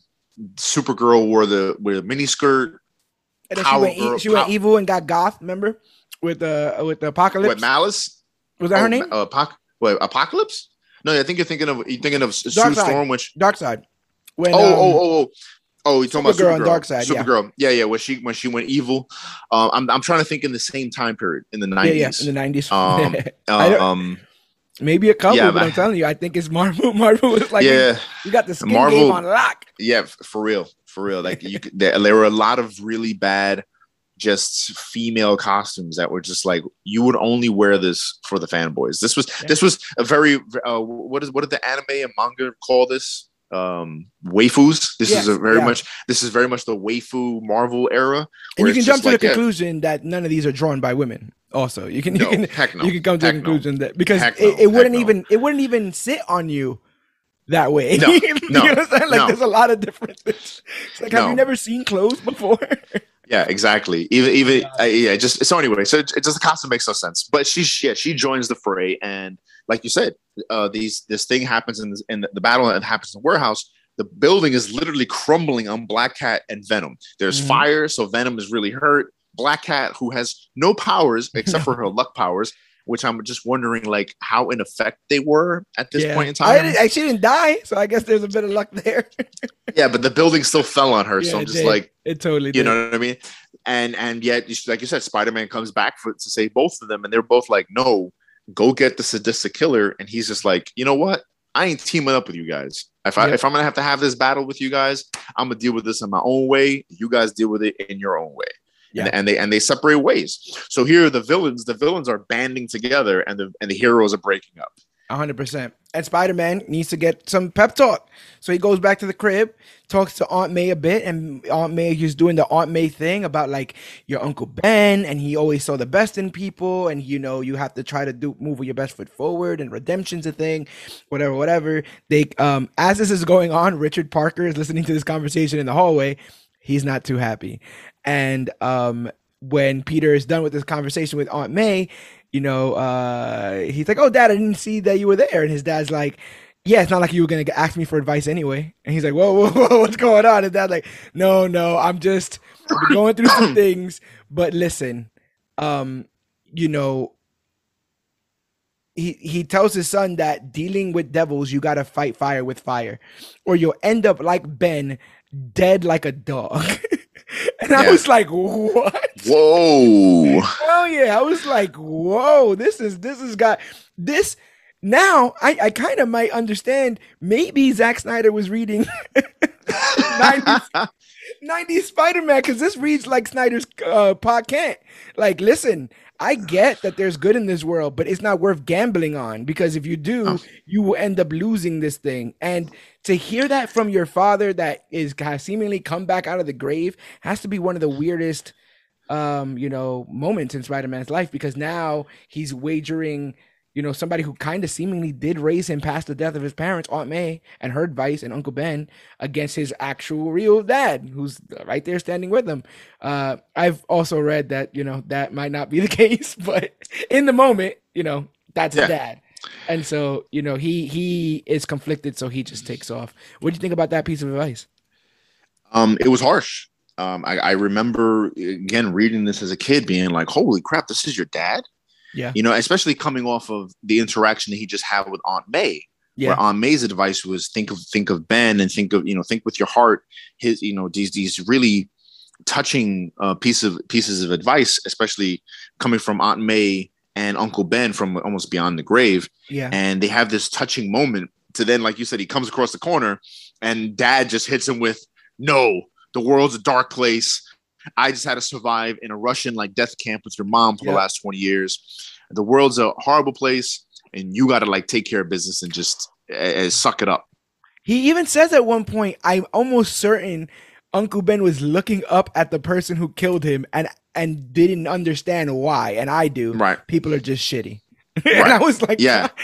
Supergirl wore the with the mini skirt. and then she went, Girl- she went evil and got goth. Remember with the uh, with the apocalypse? What Malice? Was that her Oh, name? Uh, Apoc- what, Apocalypse? No, I think you're thinking of you're thinking of Sue. Storm, which Darkseid. When, oh, um, oh, oh, oh. Oh, you're talking Supergirl about Supergirl. Darkseid, yeah. Supergirl. Yeah. yeah, When she when she went evil, um, I'm I'm trying to think in the same time period in the yeah, yeah, nineties. in the nineties. Um, I don't- um, Maybe a couple, yeah, but man. I'm telling you, I think it's Marvel. Marvel was like, yeah, you got the skin Marvel- game on lock. yeah, for real, for real. Like you, could, there, there were a lot of really bad, just female costumes that were just like you would only wear this for the fanboys. This was Yeah. this was a very uh, what is what did the anime and manga call this? Um, waifus. This Yes, is a very yeah. much this is very much the waifu Marvel era. And you can jump to like, the conclusion that none of these are drawn by women. Also, you can no, you can heck no, you can come to the heck no. conclusion that because Heck it, no, it wouldn't no. even it wouldn't even sit on you that way. No, you no, understand? Like no. there's a lot of differences. It's like have you never seen clothes before? Yeah, exactly. Even even uh, yeah, just so anyway. So it, it just the costume makes no sense. But she yeah she joins the fray, and like you said, uh, these this thing happens in, this, in the, the battle that happens in the warehouse. The building is literally crumbling on Black Cat and Venom. There's Mhm. fire, so Venom is really hurt. Black Cat, who has no powers except for her luck powers, which I'm just wondering like how in effect they were at this Yeah. point in I, time. didn't- I- she didn't die, so I guess there's a bit of luck there. yeah, but the building still fell on her, Yeah, so I'm just did. like It totally you did. know what I mean? And and yet, you- like you said, Spider Man comes back for to save both of them, and they're both like, "No, go get the sadistic killer." And he's just like, "You know what? I ain't teaming up with you guys. If I Yep. if I'm gonna have to have this battle with you guys, I'm gonna deal with this in my own way. You guys deal with it in your own way." Yeah. and, and they and they separate ways. So here are the villains, the villains are banding together, and the and the heroes are breaking up. 100%. And Spider Man needs to get some pep talk. So he goes back to the crib, talks to Aunt May a bit, and Aunt May is doing the Aunt May thing about like your Uncle Ben, and he always saw the best in people, and you know, you have to try to do move with your best foot forward, and redemption's a thing, whatever, whatever. They, um, as this is going on, Richard Parker is listening to this conversation in the hallway. He's not too happy. And, um, when Peter is done with this conversation with Aunt May, you know, uh, he's like, "Oh, Dad, I didn't see that you were there," and his dad's like. Yeah, it's not like you were gonna ask me for advice anyway. And he's like, "Whoa, whoa, whoa, what's going on?" And Dad's like, "No, no, I'm just going through some things. But listen, um, you know, he he tells his son that dealing with devils, you gotta fight fire with fire, or you'll end up like Ben, dead like a dog." and I was like, "What?" Whoa! Oh yeah, I was like, "Whoa!" This is this has got this. Now I, I kind of might understand. Maybe Zack Snyder was reading 90s, 90s Spider Man because this reads like Snyder's uh, podcast. Like, listen, I get that there's good in this world, but it's not worth gambling on because if you do, oh. you will end up losing this thing. And to hear that from your father that is has seemingly come back out of the grave has to be one of the weirdest um, you know, moments in Spider-Man's life because now he's wagering you know, somebody who kind of seemingly did raise him past the death of his parents, Aunt May and her advice and Uncle Ben, against his actual real dad, who's right there standing with him. Uh, I've also read that, you know, that might not be the case, but in the moment, you know, that's yeah. his dad. And so, you know, he he is conflicted, so he just takes off. What do you think about that piece of advice? Um, it was harsh. Um, I, I remember again reading this as a kid, being like, "Holy crap, this is your dad!" Yeah. You know, especially coming off of the interaction that he just had with Aunt May. Yeah. Where Aunt May's advice was think of think of Ben and think of, you know, think with your heart. His, you know, these these really touching uh, piece of pieces of advice, especially coming from Aunt May and Uncle Ben from almost beyond the grave. Yeah. And they have this touching moment to then, like you said, he comes across the corner and dad just hits him with, No, the world's a dark place. I just had to survive in a Russian like death camp with your mom for the last 20 years. The world's a horrible place, and you got to like take care of business and just uh, suck it up. He even says at one point, I'm almost certain Uncle Ben was looking up at the person who killed him and and didn't understand why. And I do. Right. People are just shitty. Right. and I was like, yeah.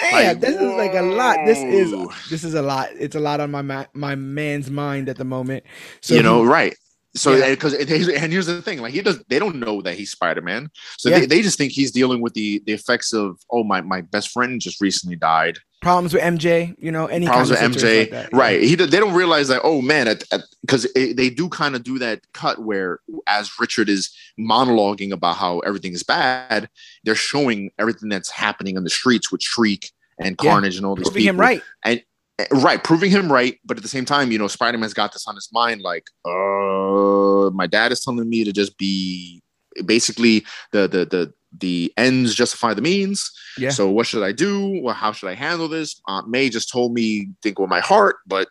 Damn, like, this is like a lot. This is this is a lot. It's a lot on my ma- my man's mind at the moment. So you know, he, right? So because yeah. and here's the thing, like he does, they don't know that he's Spider Man, so yeah. they, they just think he's dealing with the the effects of oh my my best friend just recently died. Problems with MJ, you know, any problems with MJ, like right? He they don't realize that oh man, because they do kind of do that cut where as Richard is monologuing about how everything is bad, they're showing everything that's happening in the streets with Shriek and Carnage and all these people. him right, and right, proving him right, but at the same time, you know, Spider Man's got this on his mind, like, uh, my dad is telling me to just be basically the the the the ends justify the means. Yeah. So what should I do? Well, how should I handle this? Aunt May just told me think with my heart, but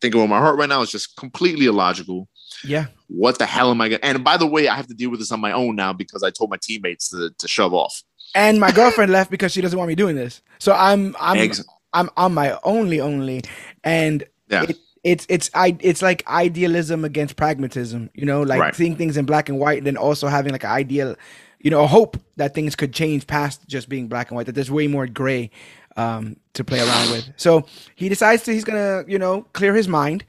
thinking with my heart right now is just completely illogical. Yeah. What the hell am I gonna? And by the way, I have to deal with this on my own now because I told my teammates to, to shove off. And my girlfriend left because she doesn't want me doing this. So I'm I'm Eggs. I'm on my only only, and yeah. It, it's it's I it's like idealism against pragmatism, you know, like right. seeing things in black and white, and then also having like an ideal, you know, a hope that things could change past just being black and white. That there's way more gray um, to play around with. So he decides that he's gonna, you know, clear his mind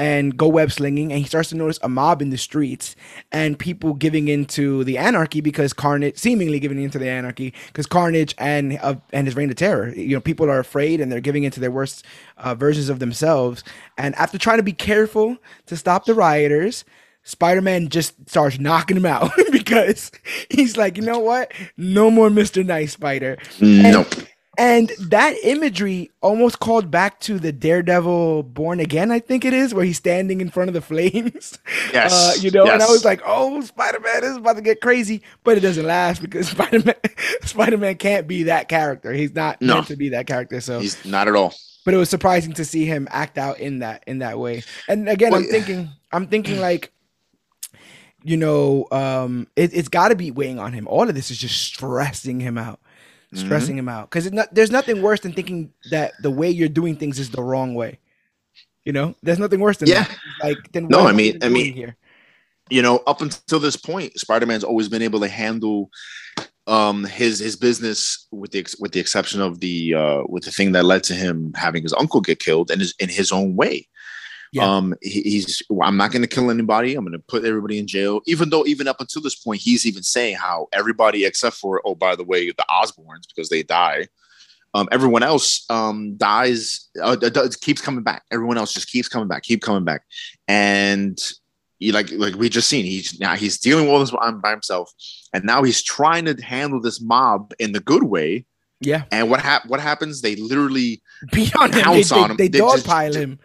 and go web slinging, and he starts to notice a mob in the streets and people giving into the anarchy because Carnage, seemingly giving into the anarchy because Carnage and uh, and his reign of terror. You know, people are afraid and they're giving into their worst uh, versions of themselves. And after trying to be careful to stop the rioters. Spider-Man just starts knocking him out because he's like, you know what? No more Mr. Nice Spider. Nope. And and that imagery almost called back to the Daredevil Born Again, I think it is, where he's standing in front of the flames. Yes. Uh, you know, yes. and I was like, oh, Spider Man is about to get crazy. But it doesn't last because Spider Man Spider Man can't be that character. He's not no. meant to be that character. So he's not at all. But it was surprising to see him act out in that in that way. And again, well, I'm thinking, I'm thinking like you know, um, it, it's got to be weighing on him. All of this is just stressing him out, Mm-hmm. stressing him out. Because not, there's nothing worse than thinking that the way you're doing things is the wrong way. You know, there's nothing worse than Yeah. that. Like, then No, I mean- I mean- here. you know, up until this point, Spider-Man's always been able to handle um his his business with the ex- with the exception of the uh with the thing that led to him having his uncle get killed and his in his own way. Yeah. Um he, he's well, I'm not going to kill anybody. I'm going to put everybody in jail. Even though even up until this point he's even saying how everybody except for oh by the way the Osborns because they die um, everyone else um, dies, uh, keeps coming back. Everyone else just keeps coming back, keep coming back, and you like like we just seen he's now he's dealing with all this by himself, and now he's trying to handle this mob in the good way. Yeah. And what hap- what happens? They literally Beat on him. They, they, him. they They dogpile him.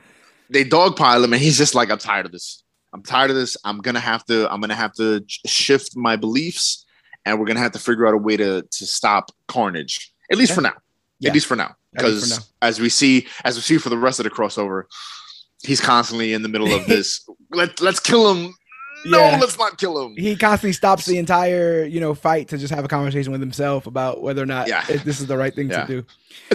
They dogpile him, and he's just like, I'm tired of this. I'm tired of this. I'm gonna have to. I'm gonna have to shift my beliefs, and we're gonna have to figure out a way to to stop Carnage. At least Yeah. for now. Yeah. At least for now, At least for because as we see, as we see for the rest of the crossover, he's constantly in the middle of this. Let Let's kill him. No, Yeah. let's not kill him. He constantly stops the entire, you know, fight to just have a conversation with himself about whether or not Yeah. this is the right thing Yeah. to do.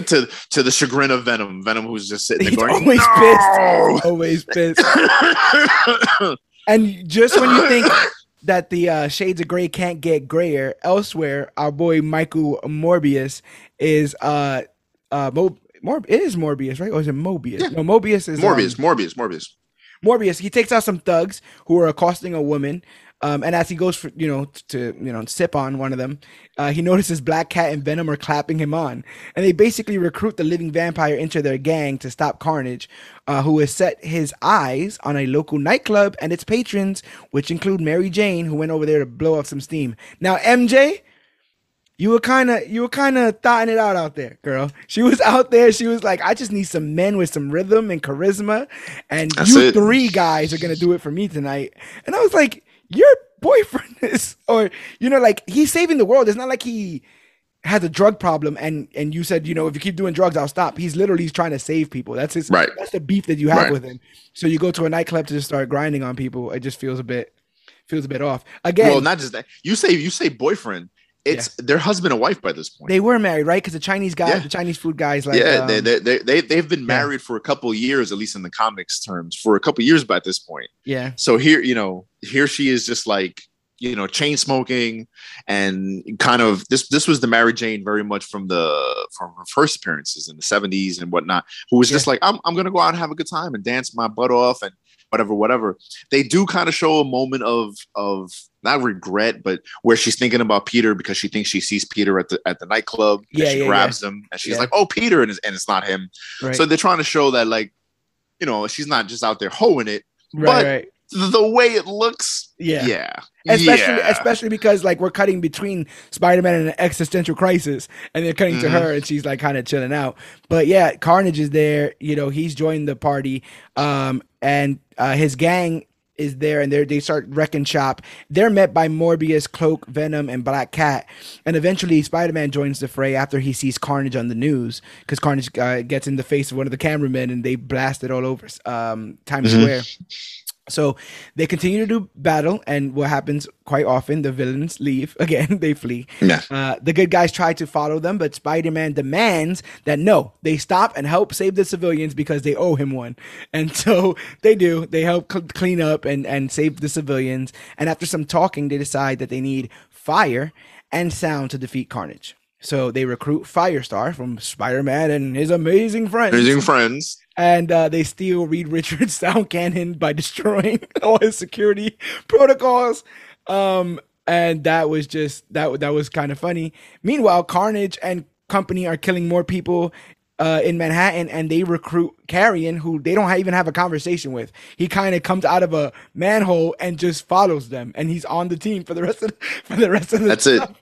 to to the chagrin of Venom. Venom, who's just sitting there He's going, always no! Always pissed. And just when you think that the uh, shades of gray can't get grayer, elsewhere, our boy Michael Morbius is uh uh Mo- Mor- it is Morbius, right? Or is it Mobius? Yeah. No, Mobius is Morbius, um, Morbius, Morbius. Morbius. He takes out some thugs who are accosting a woman. Um, and as he goes for you know to you know sip on one of them, uh, he notices Black Cat and Venom are clapping him on, and they basically recruit the living vampire into their gang to stop Carnage, uh, who has set his eyes on a local nightclub and its patrons, which include Mary Jane, who went over there to blow up some steam. Now MJ, you were kind of you were kind of thotting it out out there, girl. She was out there. She was like, I just need some men with some rhythm and charisma, and That's you it. three guys are gonna do it for me tonight. And I was like, your boyfriend is, or you know, like he's saving the world. It's not like he has a drug problem and and you said you know if you keep doing drugs i'll stop he's literally trying to save people that's his Right. that's the beef that you have Right. with him so you go to a nightclub to just start grinding on people it just feels a bit feels a bit off again Well, not just that. You say you say boyfriend. It's their husband and wife by this point. they were married right because the chinese guy Yeah. the chinese food guys like yeah, um, they, they, they, they, they've been yeah. married for a couple years, at least in the comics terms, for a couple years by this point. yeah So here, you know, here she is just like, you know, chain smoking and kind of this this was the Mary Jane very much from the from her first appearances in the 70s and whatnot, who was just like, I'm I'm gonna go out and have a good time and dance my butt off and whatever, whatever. They do kind of show a moment of of not regret, but where she's thinking about Peter because she thinks she sees Peter at the at the nightclub. and Yeah, she yeah, grabs him and she's Yeah. like, "Oh, Peter," and it's, and it's not him. right So they're trying to show that, like, you know, she's not just out there hoeing it. right but- right The, way it looks, yeah yeah, especially yeah. especially because like we're cutting between Spider-Man and an existential crisis, and they're cutting to Mhm. her, and she's like kind of chilling out. But yeah, Carnage is there. You know, he's joined the party, um, and uh, his gang is there, and they they start wrecking shop. They're met by Morbius, Cloak, Venom, and Black Cat, and eventually Spider-Man joins the fray after he sees Carnage on the news because Carnage uh, gets in the face of one of the cameramen, and they blast it all over um, Times Mhm. Square. So they continue to do battle, and what happens quite often, the villains leave again, they flee. Yeah. Uh, the good guys try to follow them, but Spider Man demands that no, they stop and help save the civilians because they owe him one. And so they do. They help cl- clean up and, and save the civilians. And after some talking, they decide that they need fire and sound to defeat Carnage. So they recruit Firestar from Spider Man and his amazing friends Amazing friends. And uh, they steal Reed Richards' sound cannon by destroying all his security protocols. Um, and that was just that that was kind of funny. Meanwhile, Carnage and company are killing more people uh, in Manhattan, and they recruit Carrion, who they don't ha- even have a conversation with. He kind of comes out of a manhole and just follows them, and he's on the team for the rest of for the rest of the. That's it. stuff.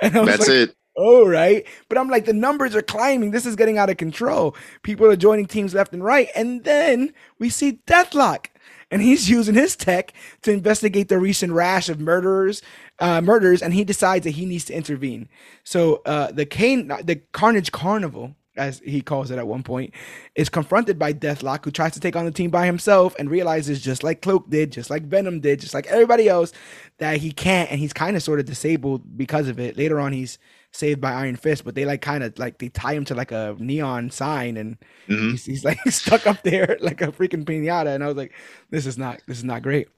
And I was That's like, it. Oh, right. But I'm like, the numbers are climbing. This is getting out of control. People are joining teams left and right. And then we see Deathlok. And he's using his tech to investigate the recent rash of murderers, uh, murders, and he decides that he needs to intervene. So uh, the Kane, the Carnage Carnival, as he calls it at one point, is confronted by Deathlok, who tries to take on the team by himself and realizes, just like Cloak did, just like Venom did, just like everybody else, that he can't, and he's kind of sort of disabled because of it. Later on, he's saved by Iron Fist, but they like kind of like they tie him to like a neon sign, and Mhm. he's, he's like stuck up there like a freaking pinata. And I was like, this is not, this is not great.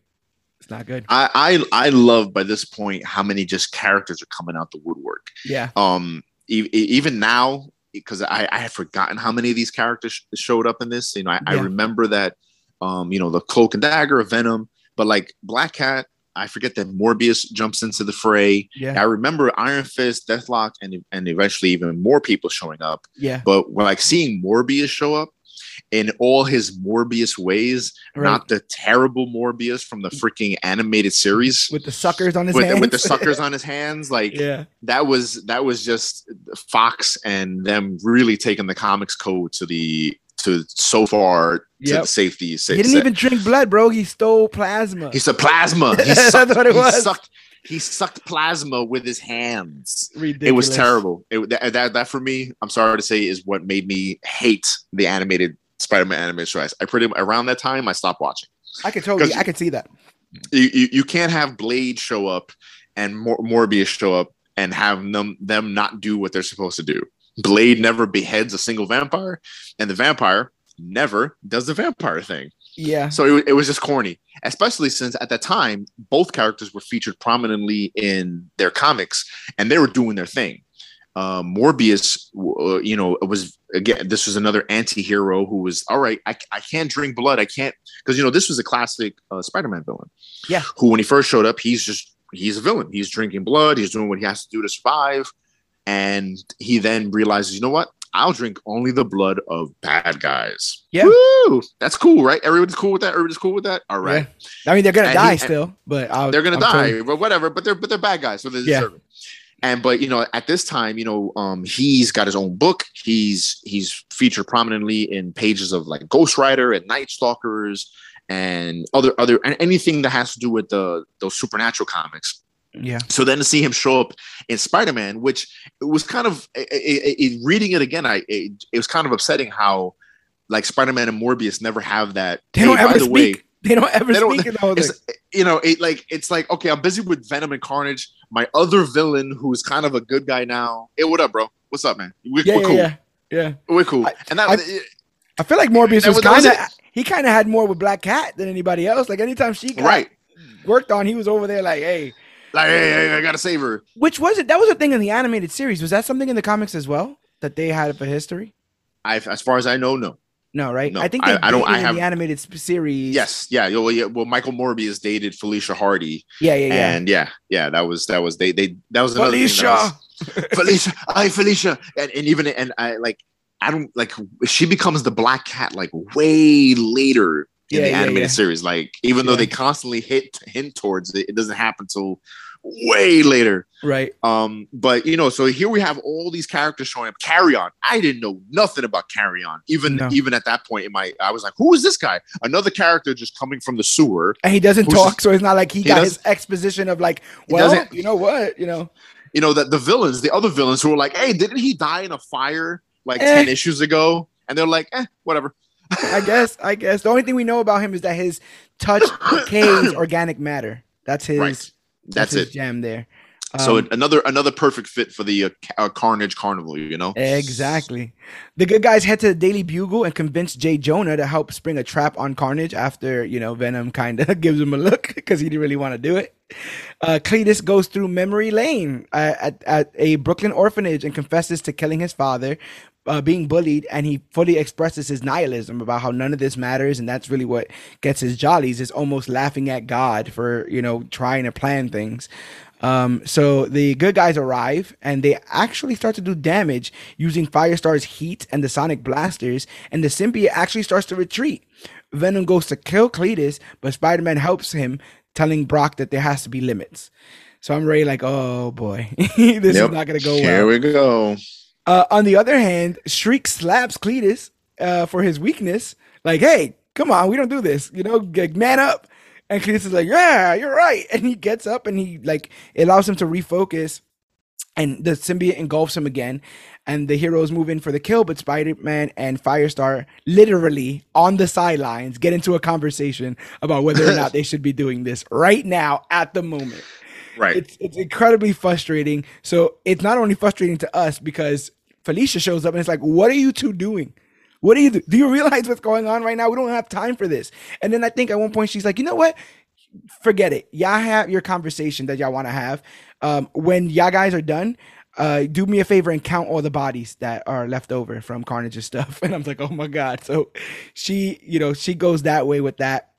It's not good. I, I I love by this point how many just characters are coming out the woodwork. Yeah, Um, e- even now because I I had forgotten how many of these characters sh- showed up in this. You know, I, I remember that. Um, you know, the Cloak and Dagger of Venom, but like Black Cat. I forget that Morbius jumps into the fray. yeah, I remember Iron Fist, Deathlok, and and eventually even more people showing up. yeah. But like seeing Morbius show up in all his Morbius ways, Right. not the terrible Morbius from the freaking animated series with the suckers on his with, hands. with the suckers on his hands, like yeah, that was that was just Fox and them really taking the comics code to the to so far to the safety. sa- he didn't even drink blood, bro. He stole plasma. He's a plasma. He That's sucked, what it he was. sucked. He sucked plasma with his hands. Ridiculous. It was terrible. It, that, that that for me, I'm sorry to say, is what made me hate the animated Spider-Man animated series. I pretty around that time I stopped watching. I could totally, I could see that. You you, you can't have Blade show up and Mor- Morbius show up and have them them not do what they're supposed to do. Blade never beheads a single vampire, and the vampire never does the vampire thing. Yeah, So it, it was just corny, especially since at that time both characters were featured prominently in their comics and they were doing their thing. Um, Morbius, uh, you know, it was again. This was another anti-hero who was all right. I, I can't drink blood. I can't because you know this was a classic uh, Spider-Man villain. Yeah. Who when he first showed up, he's just he's a villain. He's drinking blood. He's doing what he has to do to survive, and he then realizes, you know what? I'll drink only the blood of bad guys. Yeah. Woo! That's cool, right? Everybody's cool with that. Everybody's cool with that. All right. I mean, they're gonna And die he- still, but I'll, They're gonna I'm die, totally- but whatever. But they're but they're bad guys, so they Yeah. deserve it. And but you know, at this time, you know, um, he's got his own book. He's he's featured prominently in pages of like Ghost Rider and Night Stalkers and other other and anything that has to do with the those supernatural comics. Yeah, So then to see him show up in Spider Man, which it was kind of it, it, it- reading it again, I it, it was kind of upsetting how like Spider Man and Morbius never have that. they don't "Hey, by ever the speak. way, they don't ever they don't- speak in the whole thing. it's you know it like it's like okay i'm busy with venom and carnage my other villain who's kind of a good guy now hey what up bro what's up man we're, Yeah, we're yeah, cool yeah, yeah. we're cool I- and that I- I feel like Morbius was was- was kind of he kind of had more with Black Cat than anybody else. Like anytime she got right worked on, he was over there like, hey. Like hey, hey, i gotta save her Which was it? That was a thing in the animated series. Was that something in the comics as well that they had for history? I, as far as i know no No, right? No, I think they I- I don't- I have- the animated series. yes yeah, yo, yeah well michael morbius dated felicia hardy Yeah, yeah, yeah. and yeah yeah that was that was they they that was another thing that Felicia. was- felicia i felicia and, and even and i like i don't like she becomes the black cat like way later in Yeah, the yeah, animated yeah. series like even though they constantly hit hint towards it it doesn't happen till way later Right. um but you know so here we have all these characters showing up Carrion i didn't know nothing about Carrion even No. even at that point in my i was like who is this guy another character just coming from the sewer And he doesn't talk, so it's not like he, He got his exposition of like, well, you know what, you know. you know that the villains the other villains who were like hey didn't he die in a fire like Eh. 10 issues ago and they're like eh whatever I guess, I guess. The only thing we know about him is that his touch decays organic matter. That's his. right that's his it Jam there. so Um, another another perfect fit for the uh, uh, carnage carnival you know Exactly. The good guys head to the Daily Bugle and convince J. Jonah to help spring a trap on Carnage after, you know, Venom kind of gives him a look because he didn't really want to do it. Uh, Cletus goes through memory lane uh, at, at a Brooklyn orphanage and confesses to killing his father, uh, being bullied, and he fully expresses his nihilism about how none of this matters, and that's really what gets his jollies is almost laughing at God for you know trying to plan things. Um, so the good guys arrive and they actually start to do damage using Firestar's heat and the sonic blasters, and the symbiote actually starts to retreat. Venom goes to kill Cletus, but Spider-Man helps him, telling Brock that there has to be limits. So I'm really like, oh boy, this Yep. is not gonna go here well. Here we go Uh, on the other hand, Shriek slaps Cletus uh, for his weakness. Like, hey, come on, we don't do this. You know, g- man up. And Cletus is like, yeah, you're right. And he gets up and he like it allows him to refocus and the symbiote engulfs him again and the heroes move in for the kill but spider-man and firestar literally on the sidelines get into a conversation about whether or not they should be doing this right now at the moment Right. it's, it's incredibly frustrating so it's not only frustrating to us because felicia shows up and it's like what are you two doing what do you do? Do you realize what's going on right now? We don't have time for this. And then I think at one point she's like, you know what? Forget it. Y'all have your conversation that y'all want to have. Um, when y'all guys are done, uh, do me a favor and count all the bodies that are left over from Carnage's stuff. And I'm like, oh my god. So she, you know, she goes that way with that.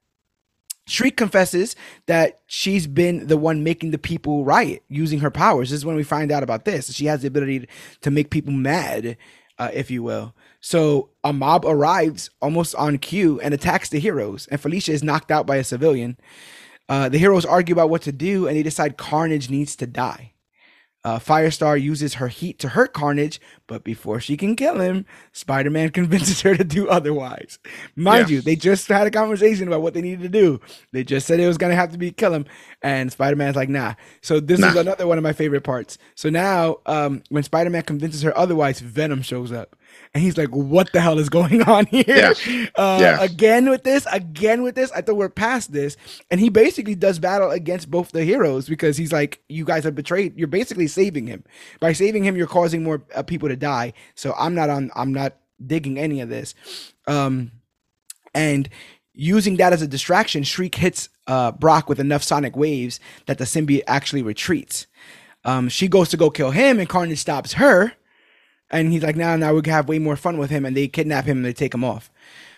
Shriek confesses that she's been the one making the people riot using her powers. This is when we find out about this. She has the ability to make people mad, uh, if you will. So a mob arrives almost on cue and attacks the heroes, and Felicia is knocked out by a civilian. Uh, the heroes argue about what to do, and they decide Carnage needs to die. Uh, Firestar uses her heat to hurt Carnage, but before she can kill him, Spider Man convinces her to do otherwise. Mind Yeah. you, they just had a conversation about what they needed to do. They just said it was gonna have to be kill him, and Spider Man's like, nah. So this is another one of my favorite parts. So now, um, when Spider Man convinces her otherwise, Venom shows up. And he's like, "What the hell is going on here? Yeah. Uh, Yeah. Again with this, again with this. I thought we're past this." And he basically does battle against both the heroes because he's like, "You guys have betrayed. You're basically saving him. By saving him, you're causing more uh, people to die. So I'm not on. I'm not digging any of this." Um, and using that as a distraction, Shriek hits uh, Brock with enough sonic waves that the symbiote actually retreats. Um, she goes to go kill him, and Carnage stops her. And he's like, "Now, now we can have way more fun with him." And they kidnap him and they take him off.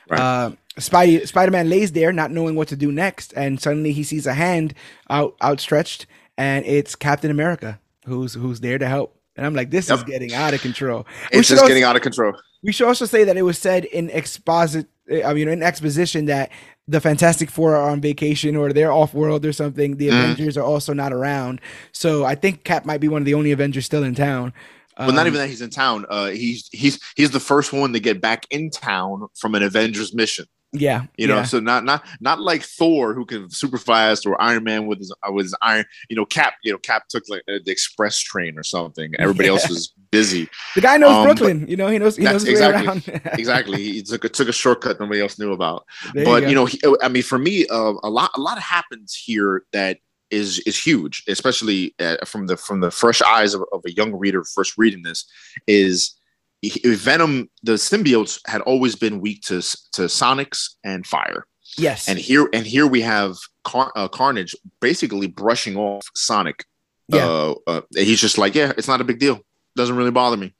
Right. Uh, Spidey, Spider-Man lays there, not knowing what to do next, and suddenly he sees a hand out outstretched, and it's Captain America who's who's there to help. And I'm like, "This is getting out of control." It's just also- getting out of control. we should also say that it was said in exposit, I mean, in exposition that the Fantastic Four are on vacation or they're off world or something. The Mhm. Avengers are also not around, so I think Cap might be one of the only Avengers still in town. But not Um, even that he's in town. Uh, he's he's he's the first one to get back in town from an Avengers mission. Yeah, You know, yeah. so not not not like Thor who can super fast or Iron Man with his uh, with his iron. You know, Cap. You know, Cap took like uh, the express train or something. Everybody else was busy. the guy knows um, Brooklyn. You know, he knows he knows That's his way exactly-. Exactly, he took a, took a shortcut nobody else knew about. There but go. you, know, he, I mean, for me, uh, a lot a lot happens here that is is huge, especially uh, from the from the fresh eyes of, of a young reader first reading this. Is Venom the symbiotes had always been weak to to sonics and fire, yes, and here and here we have Car- uh, Carnage basically brushing off Sonic. Yeah. Uh, uh, he's just like, yeah, it's not a big deal. Doesn't really bother me.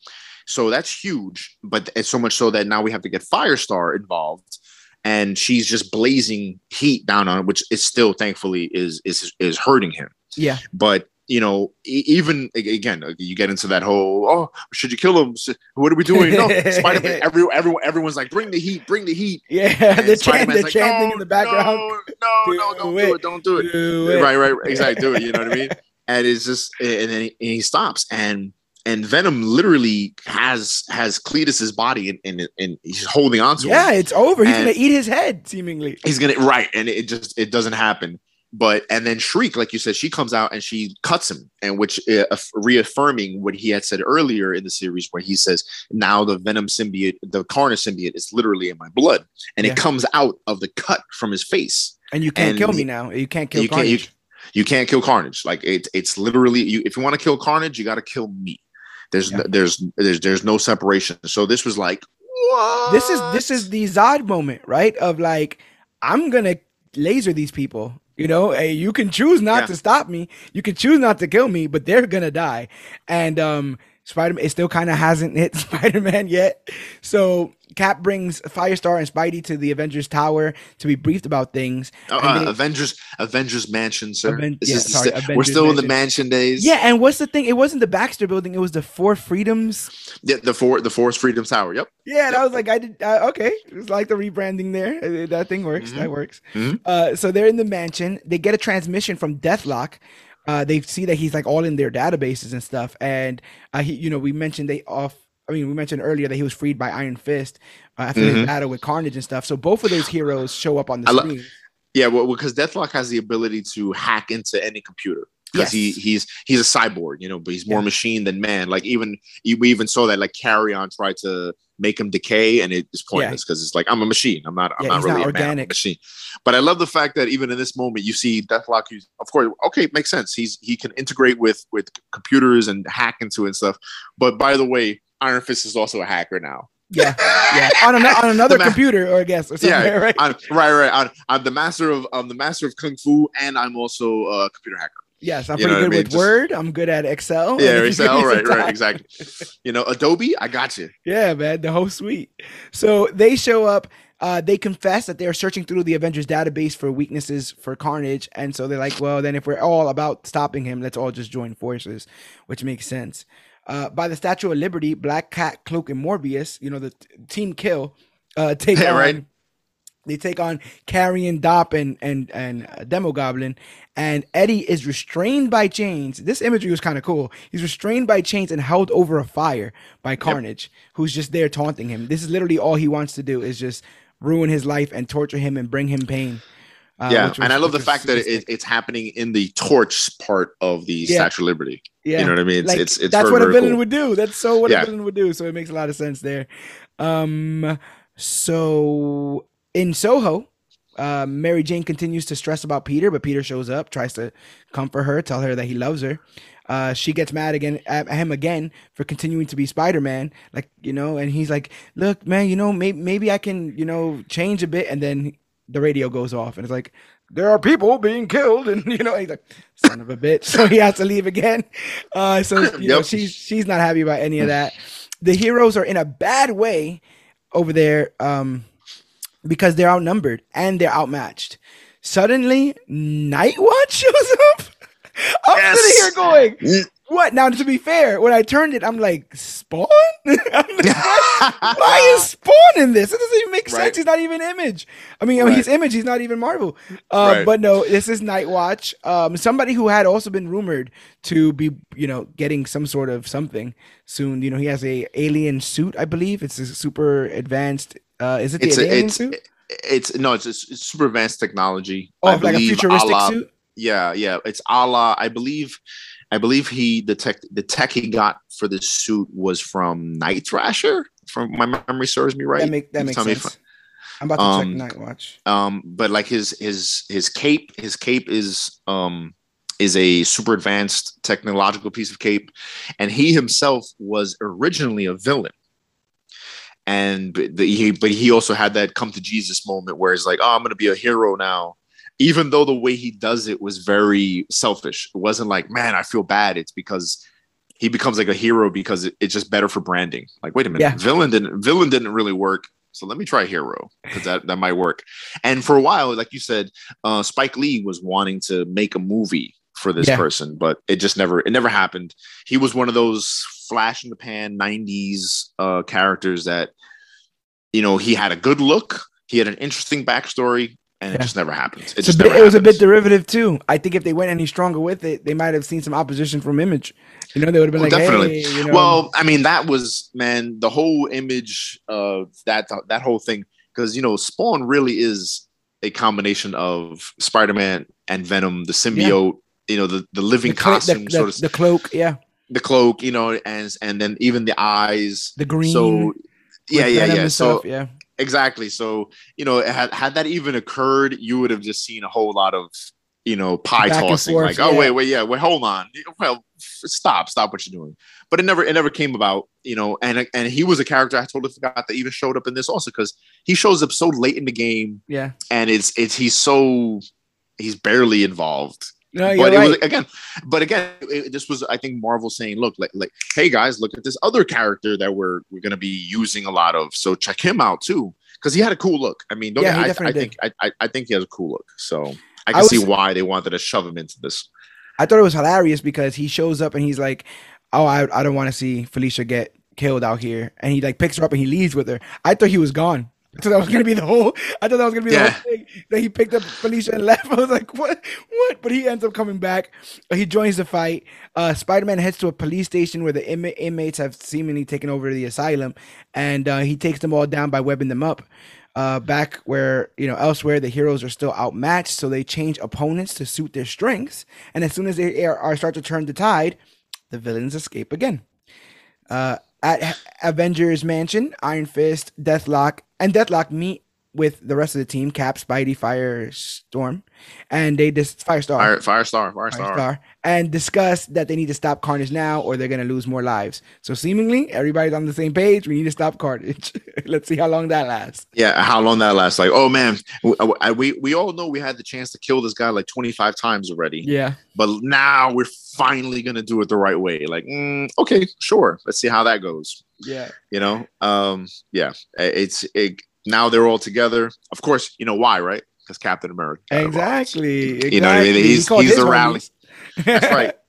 So that's huge, but it's so much so that now we have to get Firestar involved, and she's just blazing heat down on it, which is still thankfully is is is hurting him. yeah, But you know, even again, uh, you get into that whole, oh, should you kill him? What are we doing? No, Spider Man. Every, everyone, everyone's like, bring the heat, bring the heat. yeah. And the, Spider-Man's the like, chanting "No, in the background. No, no, Do no, don't it. do it. Don't do it. Do it. Right, right, exactly. Do it. You know what I mean? And it's just, and then he, and he stops, and and Venom literally has has Cletus's body, and and, and he's holding on to it. Yeah, him. it's over. He's And- gonna eat his head, seemingly. He's gonna right, and it just it doesn't happen. But and then Shriek, like you said, she comes out and she cuts him, and which uh, reaffirming what he had said earlier in the series, where he says, "Now the Venom symbiote, the Carnage symbiote, is literally in my blood," and Yeah. it comes out of the cut from his face. And you can't And kill me now. You can't kill you can't you, you can't kill Carnage. Like it, it's literally you. If you want to kill Carnage, you got to kill me. There's Yeah. there's there's there's no separation. So this was like what? this is this is the Zod moment, right? Of like, I'm gonna laser these people. You know, hey, you can choose not Yeah. to stop me. You can choose not to kill me, but they're gonna die. And um, Spider Man, it still kind of hasn't hit Spider Man yet. So Cap brings Firestar and Spidey to the Avengers Tower to be briefed about things. Uh, and uh, they- Avengers Avengers Mansion, sir. Aven- yeah, sorry, sta- we're Avengers still in the Mansion. mansion days. Yeah, and what's the thing? It wasn't the Baxter Building. It was the Four Freedoms. Yeah, the four the Force Freedoms Tower. Yep. Yeah, and I was like, I did uh, okay. It was like the rebranding there. Uh, That thing works. Mhm. That works. Mhm. Uh, so they're in the mansion. They get a transmission from Deathlok. Uh, they see that he's like all in their databases and stuff. And uh, he, you know, we mentioned they off. I mean, we mentioned earlier that he was freed by Iron Fist uh, after his Mhm. battle with Carnage and stuff. So both of those heroes show up on the I lo- screen. Yeah, well, because Deathlok has the ability to hack into any computer. because Yes. he he's he's a cyborg, you know, but he's more Yeah. machine than man. Like even we even saw that like Carrion tried to make him decay, and it's pointless because it's like I'm a machine. I'm not. I'm Yeah, not really not a man, I'm a machine. But I love the fact that even in this moment, you see Deathlok. Who's of course okay, it makes sense. He's he can integrate with with computers and hack into it and stuff. But by the way, Iron Fist is also a hacker now. Yeah, yeah. On, an- on another ma- computer, or I guess, or something, Yeah, right? I'm, right, right. I'm, I'm the master of I'm the master of kung fu, and I'm also a computer hacker. Yes, I'm You pretty what I good mean? with Just- Word. I'm good at Excel. Yeah, and if you Excel, give me some right, right, exactly. You know, Adobe, I got you. Yeah, man, the whole suite. So they show up. Uh, they confess that they are searching through the Avengers database for weaknesses for Carnage, and so they're like, "Well, then if we're all about stopping him, let's all just join forces," which makes sense. Uh, by the Statue of Liberty, Black Cat, Cloak, and Morbius, you know, the t- Team Kill, uh, take Yeah, on. right. They take on Carrion, Dop, and and and uh, Demogoblin, and Eddie is restrained by chains. This imagery was kind of cool. He's restrained by chains and held over a fire by Carnage, who's just there taunting him. This is literally all he wants to do is just ruin his life and torture him and bring him pain. Uh, yeah, which and I love the fact that it, it's happening in the torch part of the Yeah. Statue of Liberty. yeah. You know what I mean? It's like, it's, it's that's what a villain cool. would do. That's so what Yeah. a villain would do. So it makes a lot of sense there. Um, so in Soho, uh, Mary Jane continues to stress about Peter, but Peter shows up, tries to comfort her, tell her that he loves her. Uh, she gets mad again at him again for continuing to be Spider-Man, like you know, and he's like, "Look, man, you know, maybe maybe I can, you know, change a bit." And then the radio goes off, and it's like, "There are people being killed," and you know, he's like, "Son of a bitch!" So he has to leave again. Uh, so you know, she's she's not happy about any of that. The heroes are in a bad way over there um, because they're outnumbered and they're outmatched. Suddenly, Nightwatch shows up. I'm Yes. sitting here going. "What?" Now, to be fair, when I turned it, I'm like, "Spawn? I'm like, why, is Spawn in this? It doesn't even make sense. Right. He's not even Image. I mean, I mean, Right. he's Image. He's not even Marvel. Uh, Right. But no, this is Nightwatch. Um, somebody who had also been rumored to be, you know, getting some sort of something soon. You know, he has a alien suit, I believe. It's a super advanced. Uh, is it the it's alien a, it's suit? it's no, it's, it's super advanced technology. Oh, I like a futuristic a la- suit. Yeah, yeah. It's a la, I believe I believe he the tech the tech he got for this suit was from Night Thrasher, from my memory serves me right. That make that makes if sense. I'm about to Um, check Nightwatch. um but like his his his cape his cape is um is a super advanced technological piece of cape and he himself was originally a villain and but the, he but he also had that come to jesus moment where he's like oh i'm gonna be a hero now even though the way he does it was very selfish. It wasn't like man i feel bad. It's because he becomes like a hero because it, it's just better for branding. Like wait a minute Yeah. villain didn't villain didn't really work. So let me try hero because that, that might work. And for a while like you said uh, spike lee was wanting to make a movie for this Yeah. person but it just never it never happened. He was one of those flash in the pan 90s uh, characters that you know he had a good look he had an interesting backstory and it just never happened it just bit, never it was a bit derivative too. I think if they went any stronger with it, they might have seen some opposition from Image. You know, they would have been Well, like, definitely. "Hey, you know, well i mean that was man the whole image of that that whole thing because you know spawn really is a combination of spider-man and venom the symbiote you know the, the living the, costume the, sort of the cloak, yeah, the cloak you know and and then even the eyes. The green, so yeah yeah Venom yeah. so stuff, yeah, exactly so you know had, had that even occurred you would have just seen a whole lot of you know pie Back tossing forth, like oh yeah. wait wait yeah wait hold on well stop stop what you're doing but it never it never came about you know and and he was a character i totally forgot that even showed up in this also because he shows up so late in the game yeah. and it's it's he's so he's barely involved No, but it right. was again but again it, this was i think marvel saying look like, like hey guys look at this other character that we're we're going to be using a lot of so check him out too because he had a cool look i mean don't Yeah, get- I, I think I, I think he has a cool look so i can I see why they wanted to shove him into this I thought it was hilarious because he shows up and he's like, "Oh, I, I don't want to see Felicia get killed out here," and he like picks her up and he leaves with her. I thought he was gone. So that was gonna be the whole. I thought that was gonna be the Yeah. whole thing. That he picked up Felicia and left. I was like, what? What? But he ends up coming back. He joins the fight. Uh, Spider-Man heads to a police station where the inma- inmates have seemingly taken over the asylum, and uh, he takes them all down by webbing them up. Uh, back where you know elsewhere, the heroes are still outmatched, so they change opponents to suit their strengths. And as soon as they are, are start to turn the tide, the villains escape again. Uh, at Avengers Mansion, Iron Fist, Deathlok, and Deathlok meet with the rest of the team, Cap, Spidey, Firestorm, and they just dis- Firestar, Fire, Firestar, Firestar. Firestar, and discuss that they need to stop Carnage now, or they're gonna lose more lives. So seemingly everybody's on the same page. We need to stop Carnage. Let's see how long that lasts. Yeah, how long that lasts? Like, oh man, we, we we all know we had the chance to kill this guy like 25 times already, Yeah, but now we're finally gonna do it the right way. Like, mm, okay, sure, let's see how that goes. yeah, You know, um, yeah, it's it, now they're all together. Of course, you know why, right? Because Captain America. exactly. exactly. You know what I mean? He's- called he's the rally. That's right.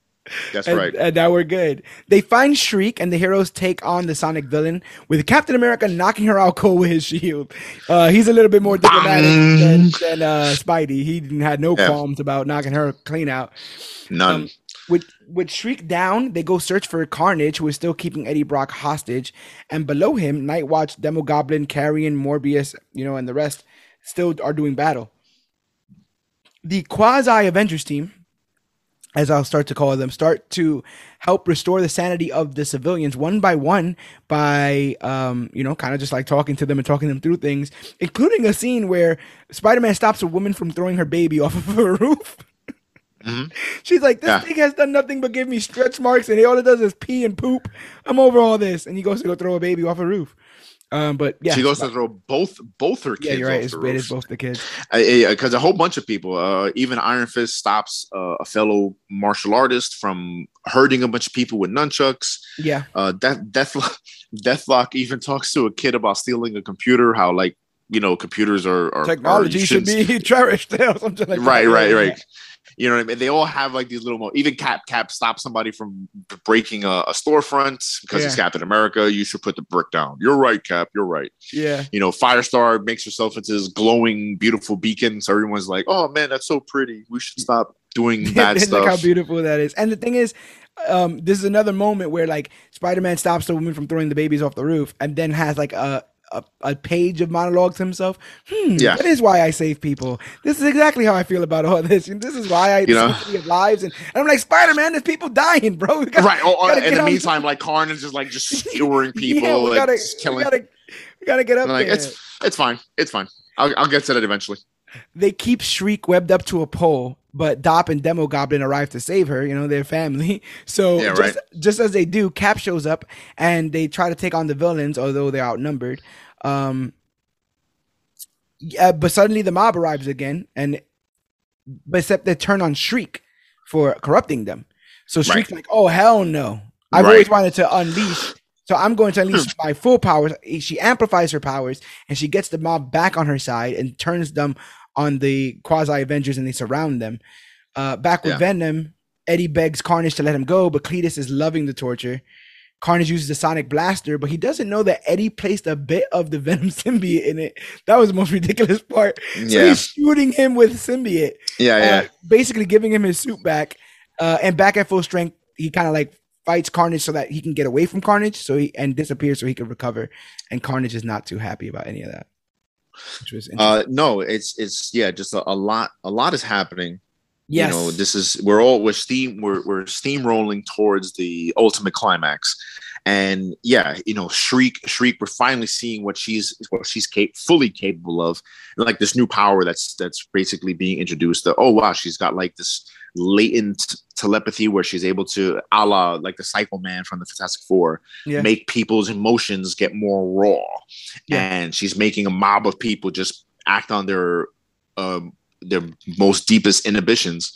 That's and, right. And now we're good. They find Shriek, and the heroes take on the Sonic villain with Captain America knocking her out cold with his shield. Uh, he's a little bit more diplomatic than, than uh, Spidey. He didn't had no Yeah. qualms about knocking her clean out. None. um, With with Shriek down, they go search for Carnage, who is still keeping Eddie Brock hostage. And below him, Nightwatch, Demogoblin, Carrion, Morbius, you know, and the rest still are doing battle. The quasi Avengers team, as I'll start to call them, start to help restore the sanity of the civilians one by one by, um, you know, kind of just like talking to them and talking them through things, including a scene where Spider Man stops a woman from throwing her baby off of a roof. Mhm. She's like, this Yeah. thing has done nothing but give me stretch marks, and all it does is pee and poop. I'm over all this, and he goes to go throw a baby off a roof. Um, but yeah, she goes to throw both both her kids. yeah, you're right. off It's, the roof. both the kids. because a whole bunch of people, uh, even Iron Fist stops uh, a fellow martial artist from hurting a bunch of people with nunchucks. Yeah, Uh, Death Deathlok, Deathlok even talks to a kid about stealing a computer. How like you know computers are, are technology are, should be cherished or something like right, that. right, Yeah, right. You know what I mean? They all have like these little mo- even Cap Cap stops somebody from breaking a, a storefront because it's Yeah. Captain America. You should put the brick down. You're right, Cap. You're right. Yeah, you know, Firestar makes herself into this glowing, beautiful beacon. So everyone's like, "Oh man, that's so pretty. We should stop doing bad stuff. Look how beautiful that is. And the thing is, um, this is another moment where like Spider-Man stops the woman from throwing the babies off the roof, and then has like a a, a page of monologues himself. Hmm, Yeah. that is why I save people. This is exactly how I feel about all this. And this is why I You know? lives. And, and I'm like Spider-Man. There's people dying, bro. Gotta- right. Oh, in the meantime, like Carnage is just like just skewering people, yeah, we like gotta, just we killing. gotta, we gotta get up like there. it's it's fine. It's fine. I'll, I'll get to that eventually. They keep Shriek webbed up to a pole, but Dop and Demogoblin arrive to save her, you know, their family. So Yeah, just, right. just as they do, Cap shows up and they try to take on the villains, although they're outnumbered. Um yeah, but suddenly the mob arrives again, and but except they turn on Shriek for corrupting them. So Shriek's like, "Oh hell no! I've Right. always wanted to unleash, so I'm going to unleash my full powers." She amplifies her powers, and she gets the mob back on her side and turns them on the quasi Avengers, and they surround them. Uh, back with Yeah. Venom, Eddie begs Carnage to let him go, but Cletus is loving the torture. Carnage uses the Sonic Blaster, but he doesn't know that Eddie placed a bit of the Venom symbiote in it. That was the most ridiculous part. So Yeah, he's shooting him with symbiote, yeah, yeah. uh, basically giving him his suit back. Uh, and back at full strength, he kind of like fights Carnage so that he can get away from Carnage, so he and disappears so he can recover. And Carnage is not too happy about any of that. Uh, no, it's it's yeah, just a, a lot. A lot is happening. yes, You know, this is we're all we're steam we're we're steamrolling towards the ultimate climax. And yeah, you know, Shriek, Shriek, we're finally seeing what she's what she's cap- fully capable of. Like this new power that's that's basically being introduced. That oh wow, she's got like this latent telepathy where she's able to, a la like the Psycho-Man from the Fantastic Four, yeah, make people's emotions get more raw. Yeah. And she's making a mob of people just act on their um, their most deepest inhibitions.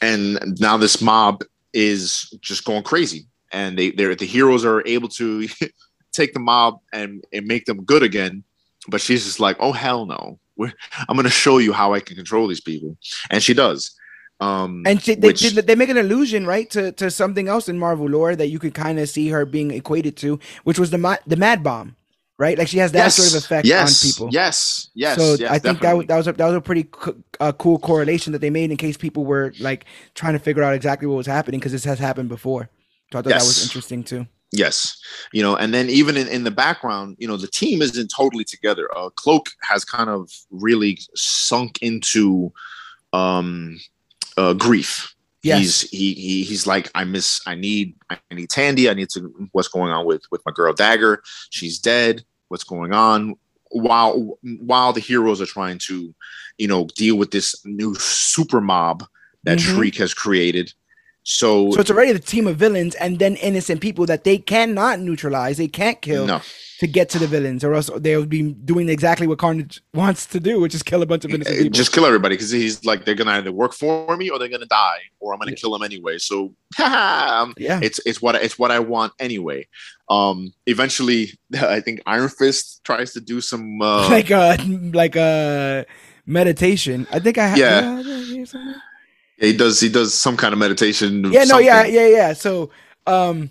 And now this mob is just going crazy. And they they're the heroes are able to take the mob and, and make them good again. But she's just like, oh hell no. We're, I'm gonna show you how I can control these people. And she does. Um and she, they, which- they, they make an allusion right to, to something else in Marvel lore that you could kind of see her being equated to, which was the the Mad Bomb. right? Like she has that sort of effect yes, on people. Yes, yes. So yes, I think that definitely. was, that was a, that was a pretty co- uh, cool correlation that they made in case people were like trying to figure out exactly what was happening because this has happened before. So I thought that was Yes. interesting too. Yes, you know, and then even in, in the background, you know, the team isn't totally together. Uh, Cloak has kind of really sunk into um, uh, grief. Yes. He's he, he he's like I miss I need I need Tandy I need to what's going on with with my girl Dagger she's dead what's going on while while the heroes are trying to you know deal with this new super mob that Mhm. Shriek has created so, So it's already the team of villains and then innocent people that they cannot neutralize, they can't kill no to get to the villains, or else they'll be doing exactly what Carnage wants to do, which is kill a bunch of innocent Uh, people. just kill everybody because he's like they're gonna either work for me or they're gonna die or I'm gonna Yeah. kill them anyway. So um, yeah, it's it's what it's what I want anyway. Um, eventually, I think Iron Fist tries to do some. Uh, like a like a meditation. I think I have. Yeah. yeah, something. he does he does some kind of meditation. Yeah, no, yeah, something. yeah, yeah. So, um,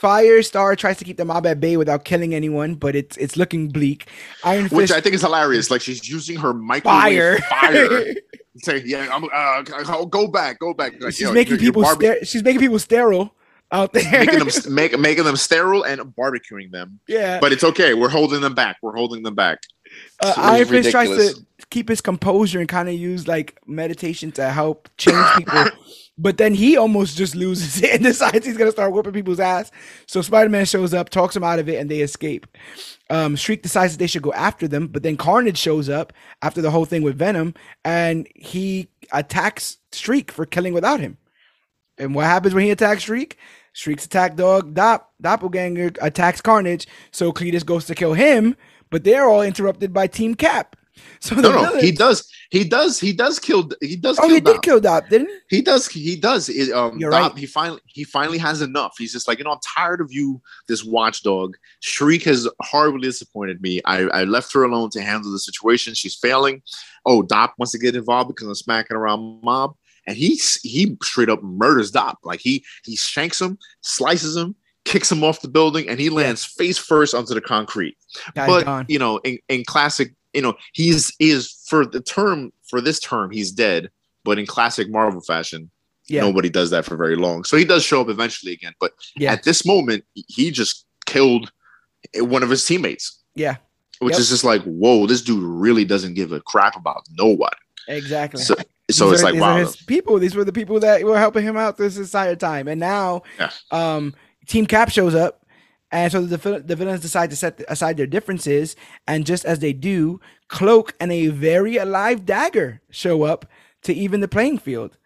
Firestar tries to keep the mob at bay without killing anyone, but it's it's looking bleak. Iron Fist, Which I think is hilarious. Like she's using her microwave fire. fire. Say, yeah, I'm, uh, go- back, go back. Like, she's yo, making you're- you're people barbe- ster- she's making people sterile out there. making them make, making them sterile and barbecuing them. yeah. But it's okay. We're holding them back. We're holding them back. Uh, Iron Fist tries to keep his composure and kind of use like meditation to help change people. but then he almost just loses it and decides he's gonna start whooping people's ass. So Spider-Man shows up, talks him out of it, and they escape. Um, Shriek decides that they should go after them, but then Carnage shows up after the whole thing with Venom, and he attacks Shriek for killing without him. And what happens when he attacks Shriek? Shriek's attack dog, Dop, Doppelganger attacks Carnage, so Cletus goes to kill him, but they're all interrupted by Team Cap. So No, no, he does. He does. He does kill. He does. Oh, kill he did kill Dop, didn't he? He does. He does. It, um, You're Dom- right. He finally. He finally has enough. He's just like you know. I'm tired of you, this watchdog. Shriek has horribly disappointed me. I, I left her alone to handle the situation. She's failing. Oh, Dop wants to get involved because I'm smacking around mob, and he he straight up murders Dop. Like he he shanks him, slices him, kicks him off the building, and he lands face first onto the concrete but gone. you know, in, in classic, you know, he's is for the term for this term, he's dead. But in classic Marvel fashion, Yeah, nobody does that for very long. So he does show up eventually again. But yeah, at this moment, he just killed one of his teammates, yeah, which Yep. is just like, whoa, this dude really doesn't give a crap about nobody. exactly. So, These it's are- like, these wow, his people. These were the people that were helping him out this entire time, and now, Yeah. um, Team Cap shows up, and so the the villains decide to set aside their differences, and just as they do, Cloak and a very alive Dagger show up to even the playing field.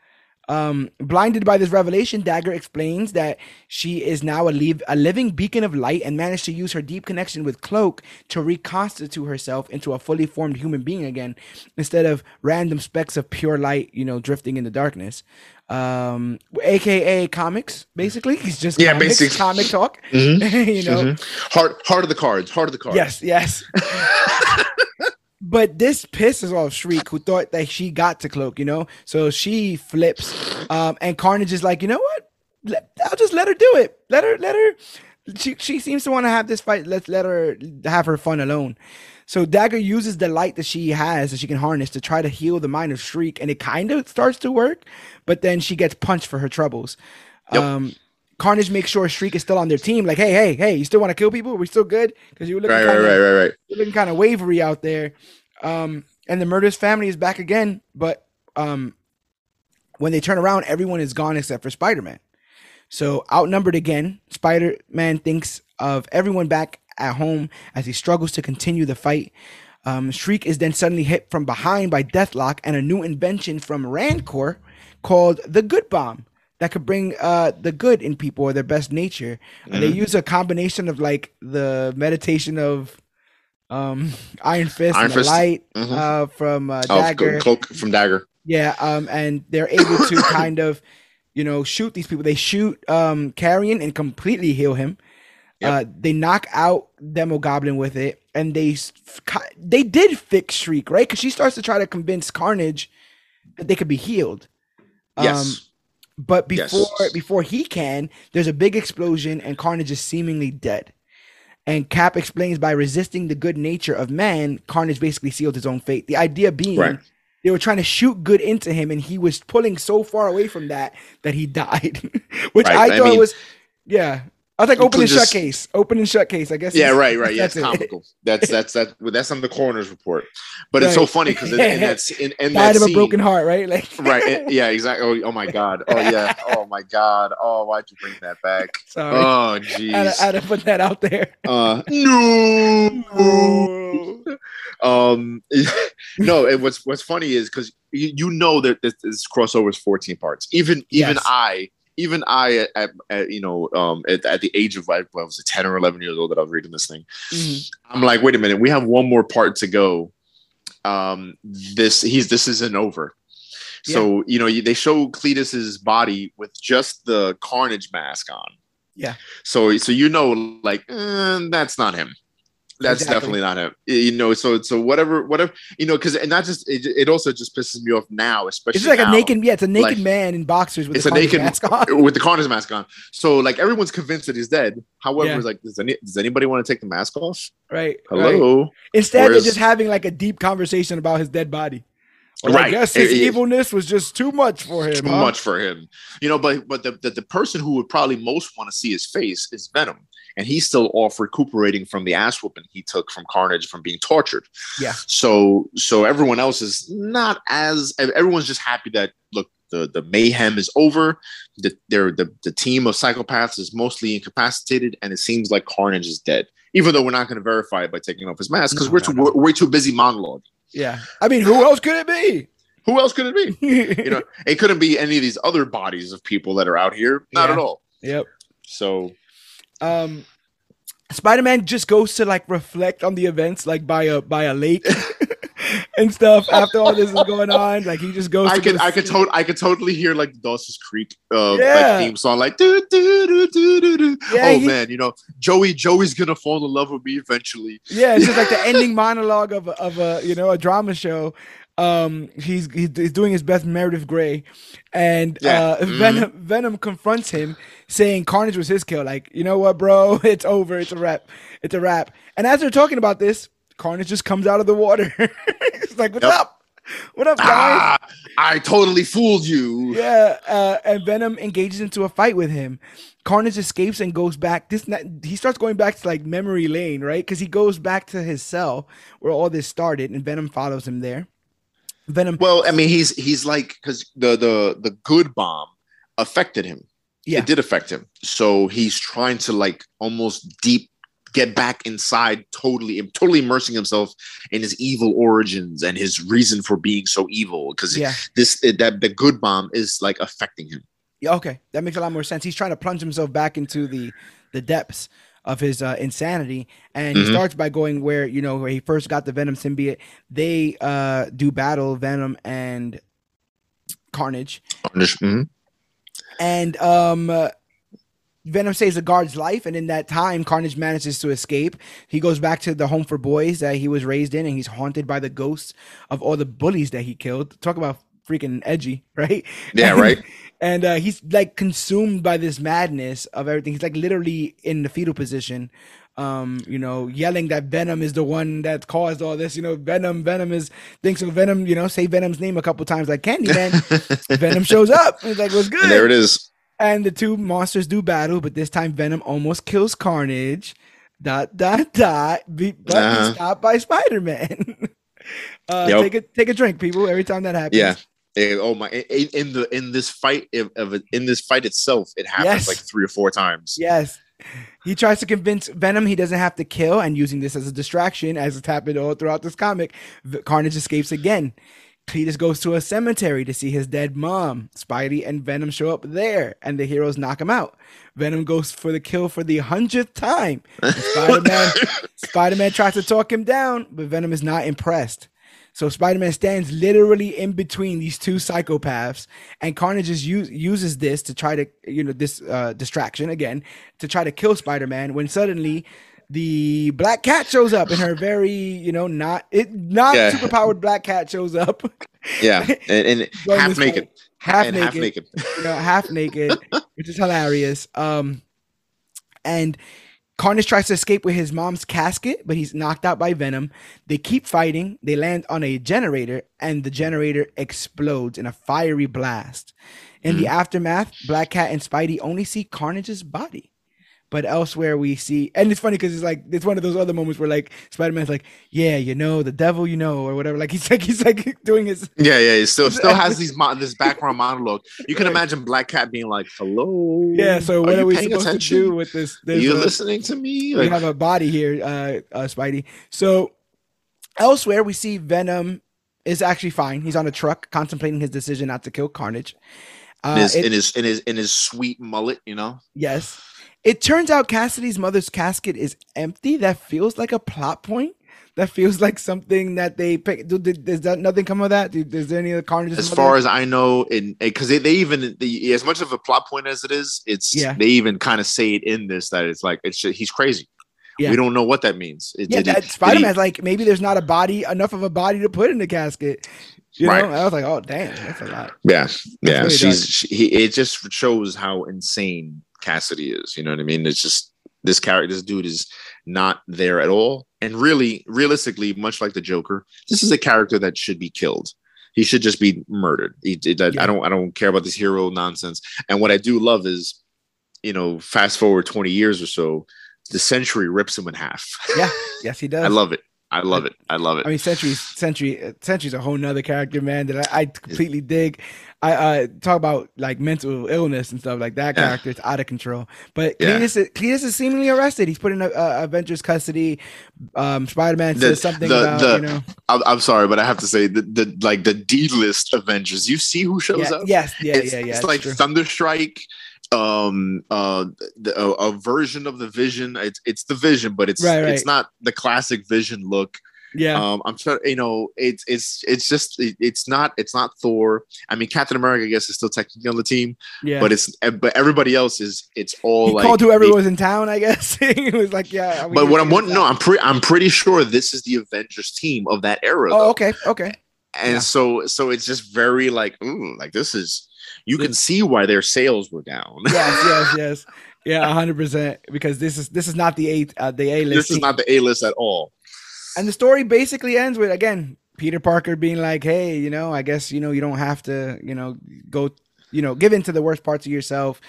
Um, blinded by this revelation, Dagger explains that she is now a, live, a living beacon of light and managed to use her deep connection with Cloak to reconstitute herself into a fully formed human being again, instead of random specks of pure light, you know, drifting in the darkness. Um, AKA comics, basically. He's just Yeah, comics, basic- comic talk. Mhm, you know, mhm. heart heart of the cards, heart of the cards. Yes, yes. but this pisses off Shriek, who thought that she got to Cloak, you know? So she flips. Um, and Carnage is like, you know what? Let, I'll just let her do it. Let her, let her. She, she seems to want to have this fight. Let's let her have her fun alone. So Dagger uses the light that she has that she can harness to try to heal the mind of Shriek, and it kind of starts to work, but then she gets punched for her troubles. Yep. Um, Carnage makes sure Shriek is still on their team. Like, hey, hey, hey, you still want to kill people? Are we still good? Because you were looking Right, kinda, right, right, right, right. you're looking kind of wavery out there. Um, and the murderous family is back again, but um, when they turn around, everyone is gone except for Spider Man. So outnumbered again, Spider Man thinks of everyone back at home as he struggles to continue the fight. Um, Shriek is then suddenly hit from behind by Deathlok and a new invention from Rancor called the Good Bomb that could bring uh, the good in people or their best nature. And they use a combination of like the meditation of um, Iron Fist Iron and the Fist. light Mhm. uh, from uh, Oh, Dagger. cloak from Dagger. Yeah, um, and they're able to kind of, you know, shoot these people. They shoot um Carrion and completely heal him. Yep. Uh, they knock out Demogoblin with it, and they they did fix Shriek right because she starts to try to convince Carnage that they could be healed. Um, Yes. but Yes. before before he can, there's a big explosion, and Carnage is seemingly dead. And Cap explains by resisting the good nature of man, Carnage basically sealed his own fate. The idea being Right. they were trying to shoot good into him, and he was pulling so far away from that that he died. Which Right, I I thought mean- was, yeah. I was like open and could shut case. Open and shut case. I guess. Yeah, right, right. Yeah, it's that's it. comical. That's that's that. That's on the coroner's report. But it's so funny because in, in that in, in that of a broken heart, right? Like, right? it- yeah, exactly. Oh, oh my god. Oh yeah. Oh my god. Oh, why'd you bring that back? sorry. Oh jeez. I had to put that out there. Uh, no. Um, no. And what's what's funny is because you, you know that this, this crossover is 14 parts. Even even Yes. I. Even I, at, at, at, you know, um, at, at the age of like, what was it, ten or eleven years old that I was reading this thing. Mhm. I'm like, wait a minute, we have one more part to go. Um, this he's this isn't over. So you know, they show Cletus's body with just the Carnage mask on. Yeah. So so you know, like eh, that's not him. That's Exactly. definitely not him. You know, so so whatever whatever you know, because and not just it, it also just pisses me off now, especially It's like a naked, yeah, it's a naked Like, man in boxers with it's a, naked- mask on. with the Carnage mask on. So like everyone's convinced that he's dead. However, Yeah. like does any does anybody want to take the mask off? Right. right. Hello. Instead, Whereas- they're just having like a deep conversation about his dead body. I Right. guess his it- evilness was just too much for him. too huh? much for him. You know, but but the, the, the person who would probably most want to see his face is Venom. And he's still off recuperating from the ass whooping he took from Carnage from being tortured. Yeah. So so everyone else is not as everyone's just happy that look the, the mayhem is over. The, they're, the the team of psychopaths is mostly incapacitated, and it seems like Carnage is dead. Even though we're not going to verify it by taking off his mask because No, we're no, too no. we're, we're too busy monologue. Yeah. I mean, who else could it be? Who else could it be? you know, it couldn't be any of these other bodies of people that are out here. Not Yeah. at all. Yep. So Um, Spider-Man just goes to like reflect on the events, like by a by a lake and stuff. After all this is going on, like he just goes. I to could go I could totally I could totally hear like the Dawson's Creek uh Yeah. like theme song like do do do do do do. Yeah, oh he- man, you know Joey Joey's gonna fall in love with me eventually. Yeah, it's just like the ending monologue of a, of a you know a drama show. Um, he's he's, doing his best Meredith Grey, and Yeah. uh, Mhm. Venom Venom confronts him, saying Carnage was his kill. Like, you know what, bro? It's over. It's a wrap. It's a wrap. And as they're talking about this, Carnage just comes out of the water. It's like, what's Yep. up? What up, guys? Ah, I totally fooled you. Yeah, uh, and Venom engages into a fight with him. Carnage escapes and goes back. This he starts going back to like memory lane, right? Because he goes back to his cell where all this started, and Venom follows him there. Venom, Well, I mean, he's he's like because the the the good bomb affected him. Yeah. It did affect him. So he's trying to like almost deep get back inside, totally totally immersing himself in his evil origins and his reason for being so evil. Because yeah, this that the good bomb is like affecting him. yeah, okay, that makes a lot more sense. He's trying to plunge himself back into the the depths of his uh, insanity, and he Mhm. starts by going where you know where he first got the Venom symbiote. They uh, do battle Venom and Carnage. Mhm. and um uh, Venom saves a guard's life, and in that time, Carnage manages to escape. He goes back to the home for boys that he was raised in, and he's haunted by the ghosts of all the bullies that he killed. Talk about freaking edgy, right? Yeah, And- right. And uh, he's like consumed by this madness of everything. He's like literally in the fetal position, um, you know, yelling that Venom is the one that caused all this. You know, Venom, Venom is thinks of Venom. You know, say Venom's name a couple times like Candyman. Venom shows up. He's like, "What's good?" And there it is. And the two monsters do battle, but this time Venom almost kills Carnage. Dot dot dot. Be, but Uh-huh. stopped by Spider Man. uh, Yep. Take a take a drink, people. Every time that happens. Yeah. Oh my! In, in the in this fight of, of in this fight itself, it happens Yes. like three or four times. Yes. He tries to convince Venom he doesn't have to kill, and using this as a distraction, as it's happened all throughout this comic, Carnage escapes again. Cletus goes to a cemetery to see his dead mom. Spidey and Venom show up there, and the heroes knock him out. Venom goes for the kill for the hundredth time. Spider-Man, Spider-Man tries to talk him down, but Venom is not impressed. So Spider-Man stands literally in between these two psychopaths, and Carnage is use, uses this to try to, you know, this uh, distraction again to try to kill Spider-Man. When suddenly the Black Cat shows up, and her very, you know, not it not Yeah. superpowered Black Cat shows up, Yeah, and, and half naked, half and naked, half naked. you know, half naked, which is hilarious. Um, and Carnage tries to escape with his mom's casket, but he's knocked out by Venom. They keep fighting. They land on a generator, and the generator explodes in a fiery blast. In mm-hmm. the aftermath, Black Cat and Spidey only see Carnage's body. But elsewhere we see, and it's funny because it's like it's one of those other moments where like Spider Man's like, yeah, you know, the devil, you know, or whatever. Like he's like he's like doing his yeah, yeah. He still still has these mo- this background monologue. You can imagine Black Cat being like, hello, yeah. So what are, are we supposed attention? to do with this? Are you listening to me? Like, we have a body here, uh, uh, Spidey. So elsewhere we see Venom is actually fine. He's on a truck contemplating his decision not to kill Carnage. Uh, in, his, it, in his in his in his sweet mullet, you know. Yes, it turns out Kasady's mother's casket is empty. That feels like a plot point. That feels like something that they pick. Does that nothing come of that? that? Is there any other carnage? As far as I know, in eh, because they, they even the, as much of a plot point as it is, it's yeah. they even kind of say it in this that it's like it's he's crazy. Yeah. We don't know what that means. It, yeah, that Spider Man's like maybe there's not a body enough of a body to put in the casket. You right. know, I was like, oh damn, that's a lot. Yeah, yeah. Really She's she, he, it just shows how insane Kasady is. You know what I mean? It's just this character, this dude is not there at all. And really, realistically, much like the Joker, this is a character that should be killed. He should just be murdered. He, yeah. I don't, I don't care about this hero nonsense. And what I do love is, you know, fast forward twenty years or so, the Sentry rips him in half. Yeah, yes, he does. I love it. I love it. I love it. I mean, Sentry, Sentry, Sentry's a whole nother character, man. That I, I completely dig. I uh, talk about like mental illness and stuff like that. Yeah. Character is out of control. But yeah. Cletus, is, Cletus is seemingly arrested. He's put in a, a Avengers custody. Um, Spider Man says something the, about the, you know. I'm, I'm, sorry, but I have to say the, the like the D list Avengers. You see who shows yeah, up? Yes, yeah, it's, yeah, yeah. It's like true. Thunderstrike um uh the, a, a, version of the vision it's it's the vision but it's right, right. it's not the classic vision look yeah. Um, I'm trying. You know, it's it's it's just it, it's not it's not Thor. I mean, Captain America, I guess, is still technically on the team. Yeah. But it's eh, but everybody else is it's all he like called whoever was in town. I guess it was like yeah. But what I'm wanting, no, I'm pretty I'm pretty sure this is the Avengers team of that era. Oh, though. okay, okay. And yeah. so so it's just very like ooh, like this is you can see why their sales were down. yes, yes, yes. Yeah, hundred percent. Because this is this is not the eight uh, the A list. This is not the A list at all. And the story basically ends with again Peter Parker being like, "Hey, you know, I guess you know you don't have to, you know, go, you know, give in to the worst parts of yourself."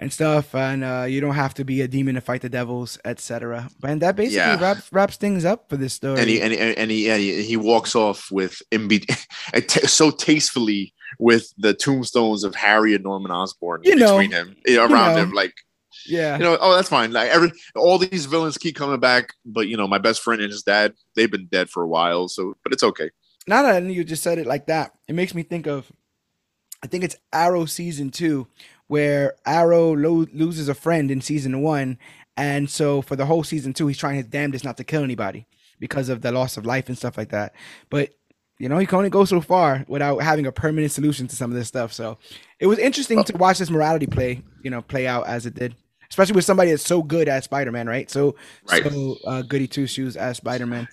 and stuff, and uh, you don't have to be a demon to fight the devils, etc. And that basically yeah. wraps wraps things up for this story. And he and he, and he, and he, he walks off with so tastefully with the tombstones of Harry and Norman Osborn you know, between him eh, around you know. him, like yeah. You know, oh, that's fine. Like every all these villains keep coming back, but you know, my best friend and his dad, they've been dead for a while, so but it's okay. Now that you just said it like that, it makes me think of I think it's Arrow season 2 where Arrow lo- loses a friend in season 1 and so for the whole season 2 he's trying his damnedest not to kill anybody because of the loss of life and stuff like that. But you know, he can only go so far without having a permanent solution to some of this stuff. So it was interesting to watch this morality play, you know, play out as it did especially with somebody that's so good at Spider-Man, right? So, right. so uh, goody two shoes as Spider-Man.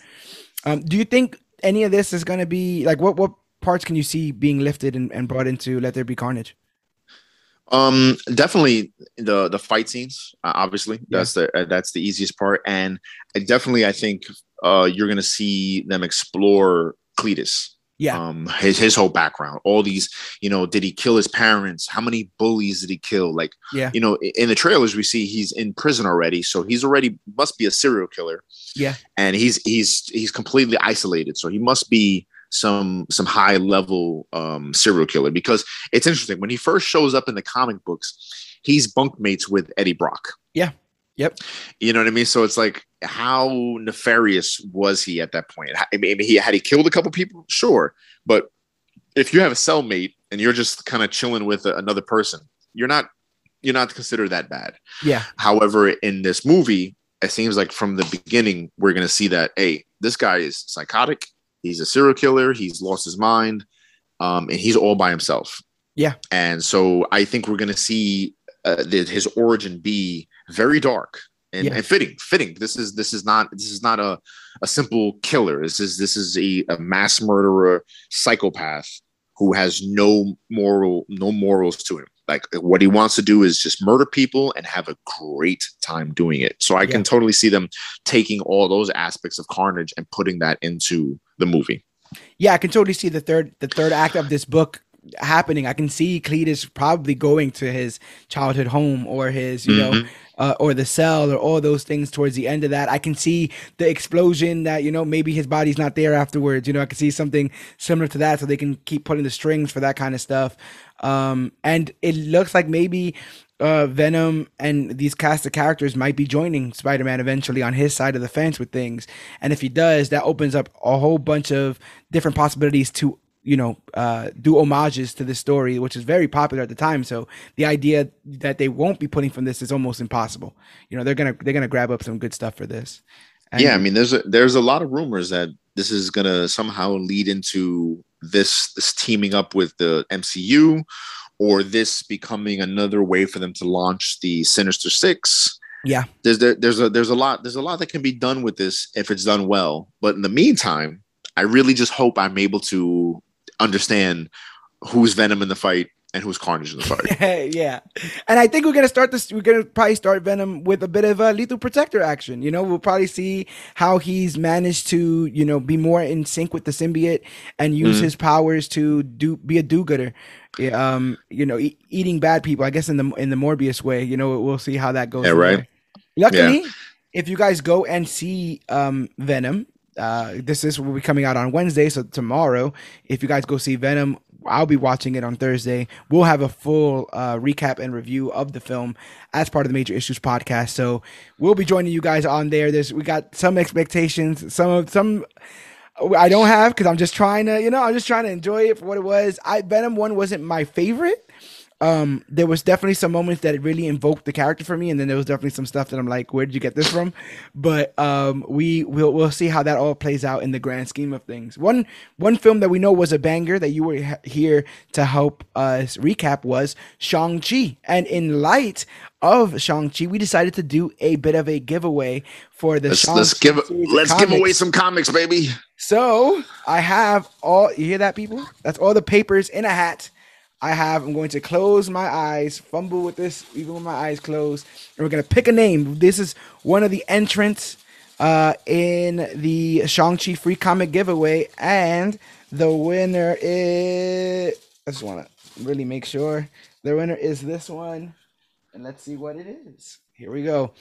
Um, do you think any of this is going to be like what what parts can you see being lifted and, and brought into Let There Be Carnage? Um, definitely the the fight scenes. Uh, obviously, yeah. that's the uh, that's the easiest part, and definitely I think uh, you're going to see them explore Cletus yeah. Um, his his whole background, all these, you know, did he kill his parents? How many bullies did he kill? Like, yeah, you know, in the trailers we see he's in prison already, so he's already must be a serial killer. Yeah, and he's he's he's completely isolated, so he must be some some high level um, serial killer because it's interesting when he first shows up in the comic books, he's bunkmates with Eddie Brock. Yeah, Yep. You know what I mean? So it's like, how nefarious was he at that point? I mean, he had he killed a couple people, sure, but if you have a cellmate and you're just kind of chilling with another person, you're not you're not considered that bad. Yeah. However, in this movie, it seems like from the beginning we're going to see that hey, this guy is psychotic. He's a serial killer. He's lost his mind, um, and he's all by himself. Yeah. And so I think we're going to see uh, the, his origin be very dark and, yeah. and, fitting fitting this is this is not this is not a, a simple killer this is this is a, a mass murderer psychopath who has no moral no morals to him Like what he wants to do is just murder people and have a great time doing it. So I yeah. can totally see them taking all those aspects of Carnage and putting that into the movie. Yeah, I can totally see the third the third act of this book happening. I can see Cletus probably going to his childhood home or his, you mm-hmm. know, uh, or the cell or all those things towards the end of that. I can see the explosion that, you know, maybe his body's not there afterwards. You know, I can see something similar to that so they can keep putting the strings for that kind of stuff. Um, and it looks like maybe uh, Venom and these cast of characters might be joining Spider Man eventually on his side of the fence with things. And if he does, that opens up a whole bunch of different possibilities to you know, uh, do homages to this story, which is very popular at the time. So the idea that they won't be putting from this is almost impossible. You know, they're gonna they're gonna grab up some good stuff for this. And yeah, I mean, there's a, there's a lot of rumors that this is gonna somehow lead into this this teaming up with the MCU, or this becoming another way for them to launch the Sinister Six. Yeah, there's there, there's a there's a lot there's a lot that can be done with this if it's done well. But in the meantime, I really just hope I'm able to understand who's Venom in the fight and who's Carnage in the fight. yeah, and I think we're gonna start this. We're gonna probably start Venom with a bit of a lethal protector action. You know, we'll probably see how he's managed to, you know, be more in sync with the symbiote and use mm-hmm. his powers to do be a do-gooder. Um, you know, e- eating bad people. I guess in the in the Morbius way. You know, we'll see how that goes. Yeah, right. Luckily, yeah. if you guys go and see um Venom, uh, this is will be coming out on Wednesday, so tomorrow. If you guys go see Venom, I'll be watching it on Thursday. We'll have a full uh, recap and review of the film as part of the Major Issues podcast. So we'll be joining you guys on there. There's we got some expectations, some of some I don't have because I'm just trying to, you know, I'm just trying to enjoy it for what it was. I Venom one wasn't my favorite um, there was definitely some moments that really invoked the character for me, and then there was definitely some stuff that I'm like, where did you get this from? But um, we will we'll see how that all plays out in the grand scheme of things. One one film that we know was a banger that you were here to help us recap was Shang Chi, and in light of Shang Chi, we decided to do a bit of a giveaway for the. Let's, let's give let's give away some comics, baby. So I have all you hear that, people? That's all the papers in a hat I have, I'm going to close my eyes, fumble with this, even with my eyes closed, and we're going to pick a name. This is one of the entrants uh, in the Shang-Chi free comic giveaway, and the winner is. I just want to really make sure the winner is this one, and let's see what it is. Here we go.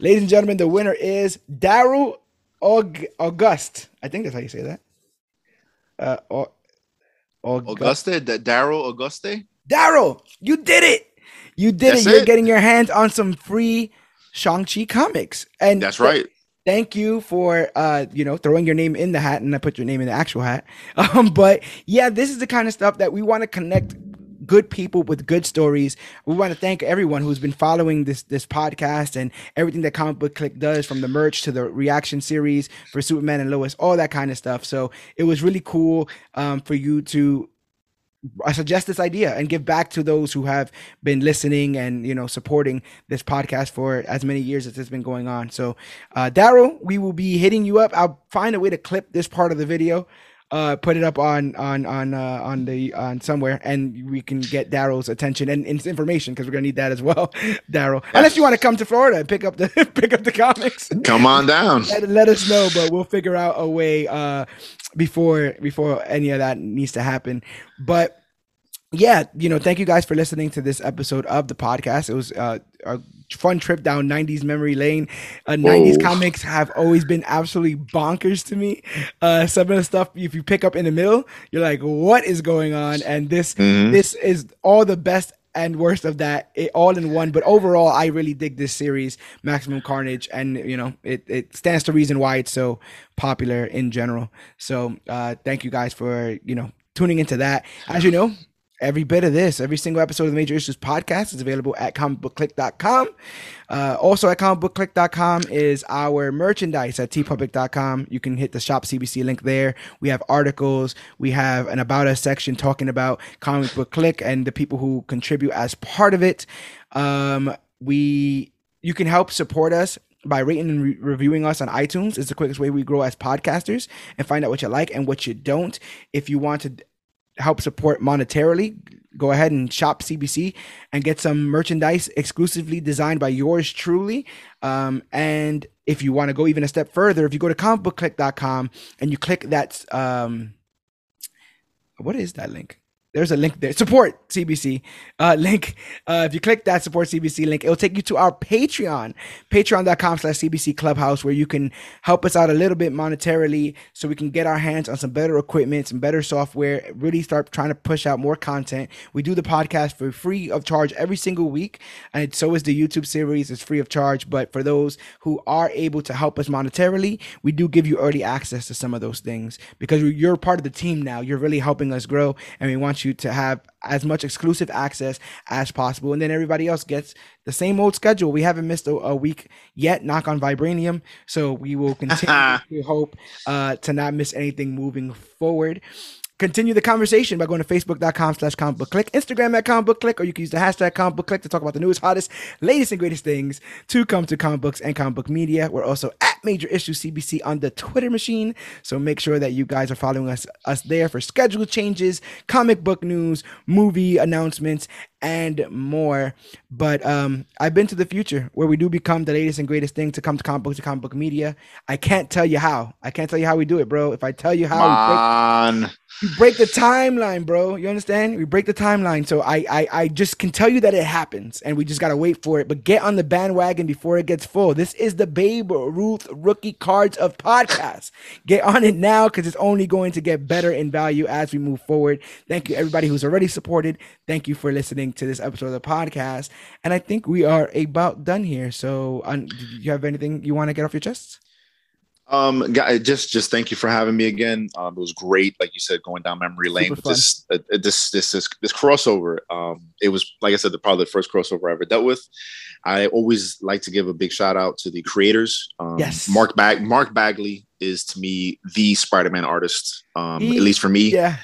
Ladies and gentlemen, the winner is Daryl August. I think that's how you say that. Uh, Auguste, Daryl Auguste. Daryl, you did it! You did that's it. You're getting your hands on some free Shang-Chi comics. And that's right. Th- thank you for uh, you know, throwing your name in the hat and I put your name in the actual hat. Um, but yeah, this is the kind of stuff that we want to connect good people with good stories. We want to thank everyone who's been following this this podcast and everything that Comic Book Click does, from the merch to the reaction series for Superman and Lois, all that kind of stuff. So it was really cool um, for you to I suggest this idea and give back to those who have been listening and you know supporting this podcast for as many years as it's been going on. So, uh, Daryl, we will be hitting you up. I'll find a way to clip this part of the video uh, put it up on on on uh, on the on somewhere, and we can get Daryl's attention and, and information because we're gonna need that as well, Daryl. Unless you want to come to Florida and pick up the pick up the comics, come on down. let, let, us know, but we'll figure out a way uh, before before any of that needs to happen. But yeah, you know, thank you guys for listening to this episode of the podcast. It was uh, a fun trip down 90s memory lane. Uh, 90s comics have always been absolutely bonkers to me. Uh, some of the stuff, if you pick up in the middle, you're like, what is going on? And this, mm-hmm. this is all the best and worst of that it, all in one but overall i really dig this series maximum carnage and you know it, it stands to reason why it's so popular in general so uh thank you guys for you know tuning into that as you know every bit of this, every single episode of the Major Issues podcast is available at comicbookclick.com. Uh, also at comicbookclick.com is our merchandise at teepublic.com. You can hit the shop CBC link there. We have articles. We have an about us section talking about comic book click and the people who contribute as part of it. Um, we, you can help support us by rating and re- reviewing us on iTunes. It's the quickest way we grow as podcasters and find out what you like and what you don't. If you want to help support monetarily, go ahead and shop CBC and get some merchandise exclusively designed by yours truly. Um, and if you want to go even a step further, if you go to comicbookclick.com and you click that, um, what is that link? There's a link there. Support CBC uh, link. Uh, if you click that support CBC link, it'll take you to our Patreon, patreon.com slash CBC Clubhouse, where you can help us out a little bit monetarily so we can get our hands on some better equipment, some better software, really start trying to push out more content. We do the podcast for free of charge every single week. And so is the YouTube series. It's free of charge. But for those who are able to help us monetarily, we do give you early access to some of those things because you're part of the team now. You're really helping us grow. And we want you to have as much exclusive access as possible. And then everybody else gets the same old schedule. We haven't missed a, a week yet, knock on Vibranium. So we will continue to hope uh, to not miss anything moving forward continue the conversation by going to facebook.com slash comic book click instagram at comic book click or you can use the hashtag comic book click to talk about the newest hottest latest and greatest things to come to comic books and comic book media we're also at major issue cbc on the twitter machine so make sure that you guys are following us us there for schedule changes comic book news movie announcements and more. But um, I've been to the future where we do become the latest and greatest thing to come to comic book to comic book media. I can't tell you how. I can't tell you how we do it, bro. If I tell you how, we break, we break, the timeline, bro. You understand? We break the timeline. So I, I, I just can tell you that it happens, and we just gotta wait for it. But get on the bandwagon before it gets full. This is the Babe Ruth rookie cards of podcasts. Get on it now because it's only going to get better in value as we move forward. Thank you, everybody who's already supported. Thank you for listening to this episode of the podcast. And I think we are about done here. So, um, do you have anything you want to get off your chest? Um, just just thank you for having me again. Um, it was great, like you said, going down memory lane with this, uh, this this this this crossover. Um, it was like I said, the probably the first crossover I ever dealt with. I always like to give a big shout out to the creators. Um, yes, Mark Bag Mark Bagley is to me the Spider-Man artist. Um, he, at least for me. Yeah,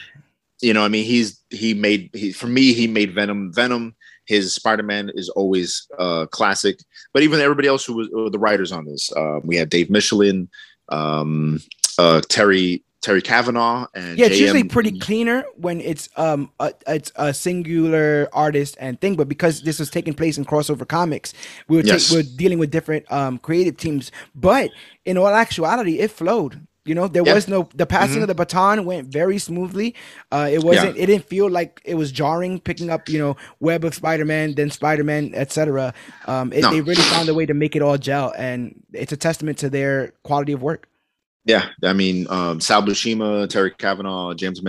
you know, I mean, he's he made he for me he made Venom. Venom, his Spider Man is always uh, classic. But even everybody else who was uh, the writers on this, uh, we had Dave Michelinie, um, uh, Terry Terry Kavanagh and yeah, it's usually pretty cleaner when it's um a, it's a singular artist and thing. But because this was taking place in crossover comics, we were yes. we're dealing with different um creative teams. But in all actuality, it flowed. You know, there was no the passing mm-hmm. of the baton went very smoothly. Uh, it wasn't. Yeah. It didn't feel like it was jarring picking up. You know, Web of Spider Man, then Spider Man, etc. Um, no. They really found a way to make it all gel, and it's a testament to their quality of work. Yeah, I mean, um, Sal Buscema, Terry Kavanagh, James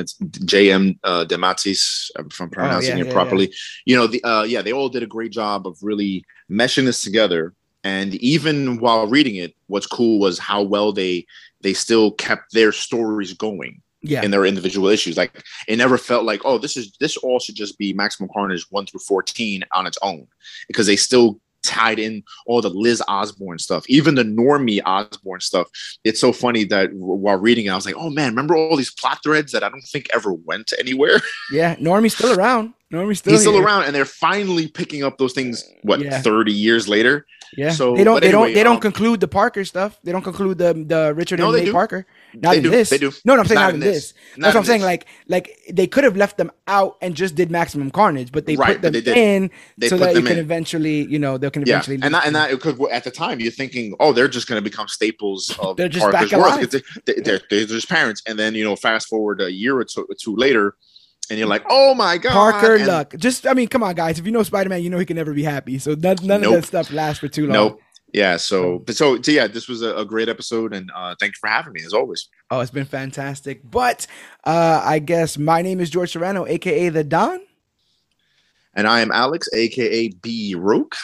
J.M. Uh, DeMatteis, if I'm pronouncing oh, yeah, it properly. You know, the uh, yeah, they all did a great job of really meshing this together. And even while reading it, what's cool was how well they they still kept their stories going yeah. in their individual issues. Like it never felt like, oh, this is this all should just be Maximum Carnage one through fourteen on its own, because they still tied in all the Liz Osborn stuff, even the Normie Osborn stuff. It's so funny that while reading it, I was like, oh man, remember all these plot threads that I don't think ever went anywhere? Yeah, Normie's still around. Normie's still he's still around, and they're finally picking up those things. What yeah. thirty years later? Yeah. So they don't they anyway, don't they um, don't conclude the Parker stuff. They don't conclude the the Richard no, and May Parker. Not they in do. this. They do. No, no, I'm saying not, not in this. this. That's what I'm this. saying. Like like they could have left them out and just did Maximum Carnage, but they right, put them they in they so that you can in. eventually, you know, they can eventually. Yeah. And that, and that because at the time you're thinking, oh, they're just going to become staples of they're just Parker's world. They, are they, they're just parents, and then you know, fast forward a year or two, or two later and you're like, oh my god, Parker and Luck. Just, I mean, come on, guys. If you know Spider Man, you know he can never be happy. So none, none nope. of that stuff lasts for too long. Nope. Yeah. So, so, so yeah, this was a, a, great episode, and uh, thank you for having me as always. Oh, it's been fantastic. But uh, I guess my name is George Serrano, aka the Don, and I am Alex, aka B Roke.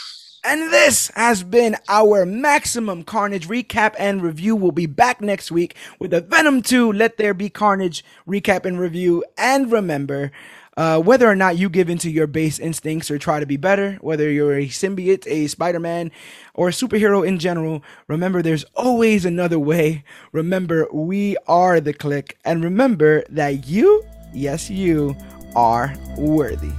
And this has been our Maximum Carnage recap and review. We'll be back next week with a Venom 2 Let There Be Carnage recap and review. And remember, uh, whether or not you give into your base instincts or try to be better, whether you're a symbiote, a Spider Man, or a superhero in general, remember there's always another way. Remember, we are the click. And remember that you, yes, you, are worthy.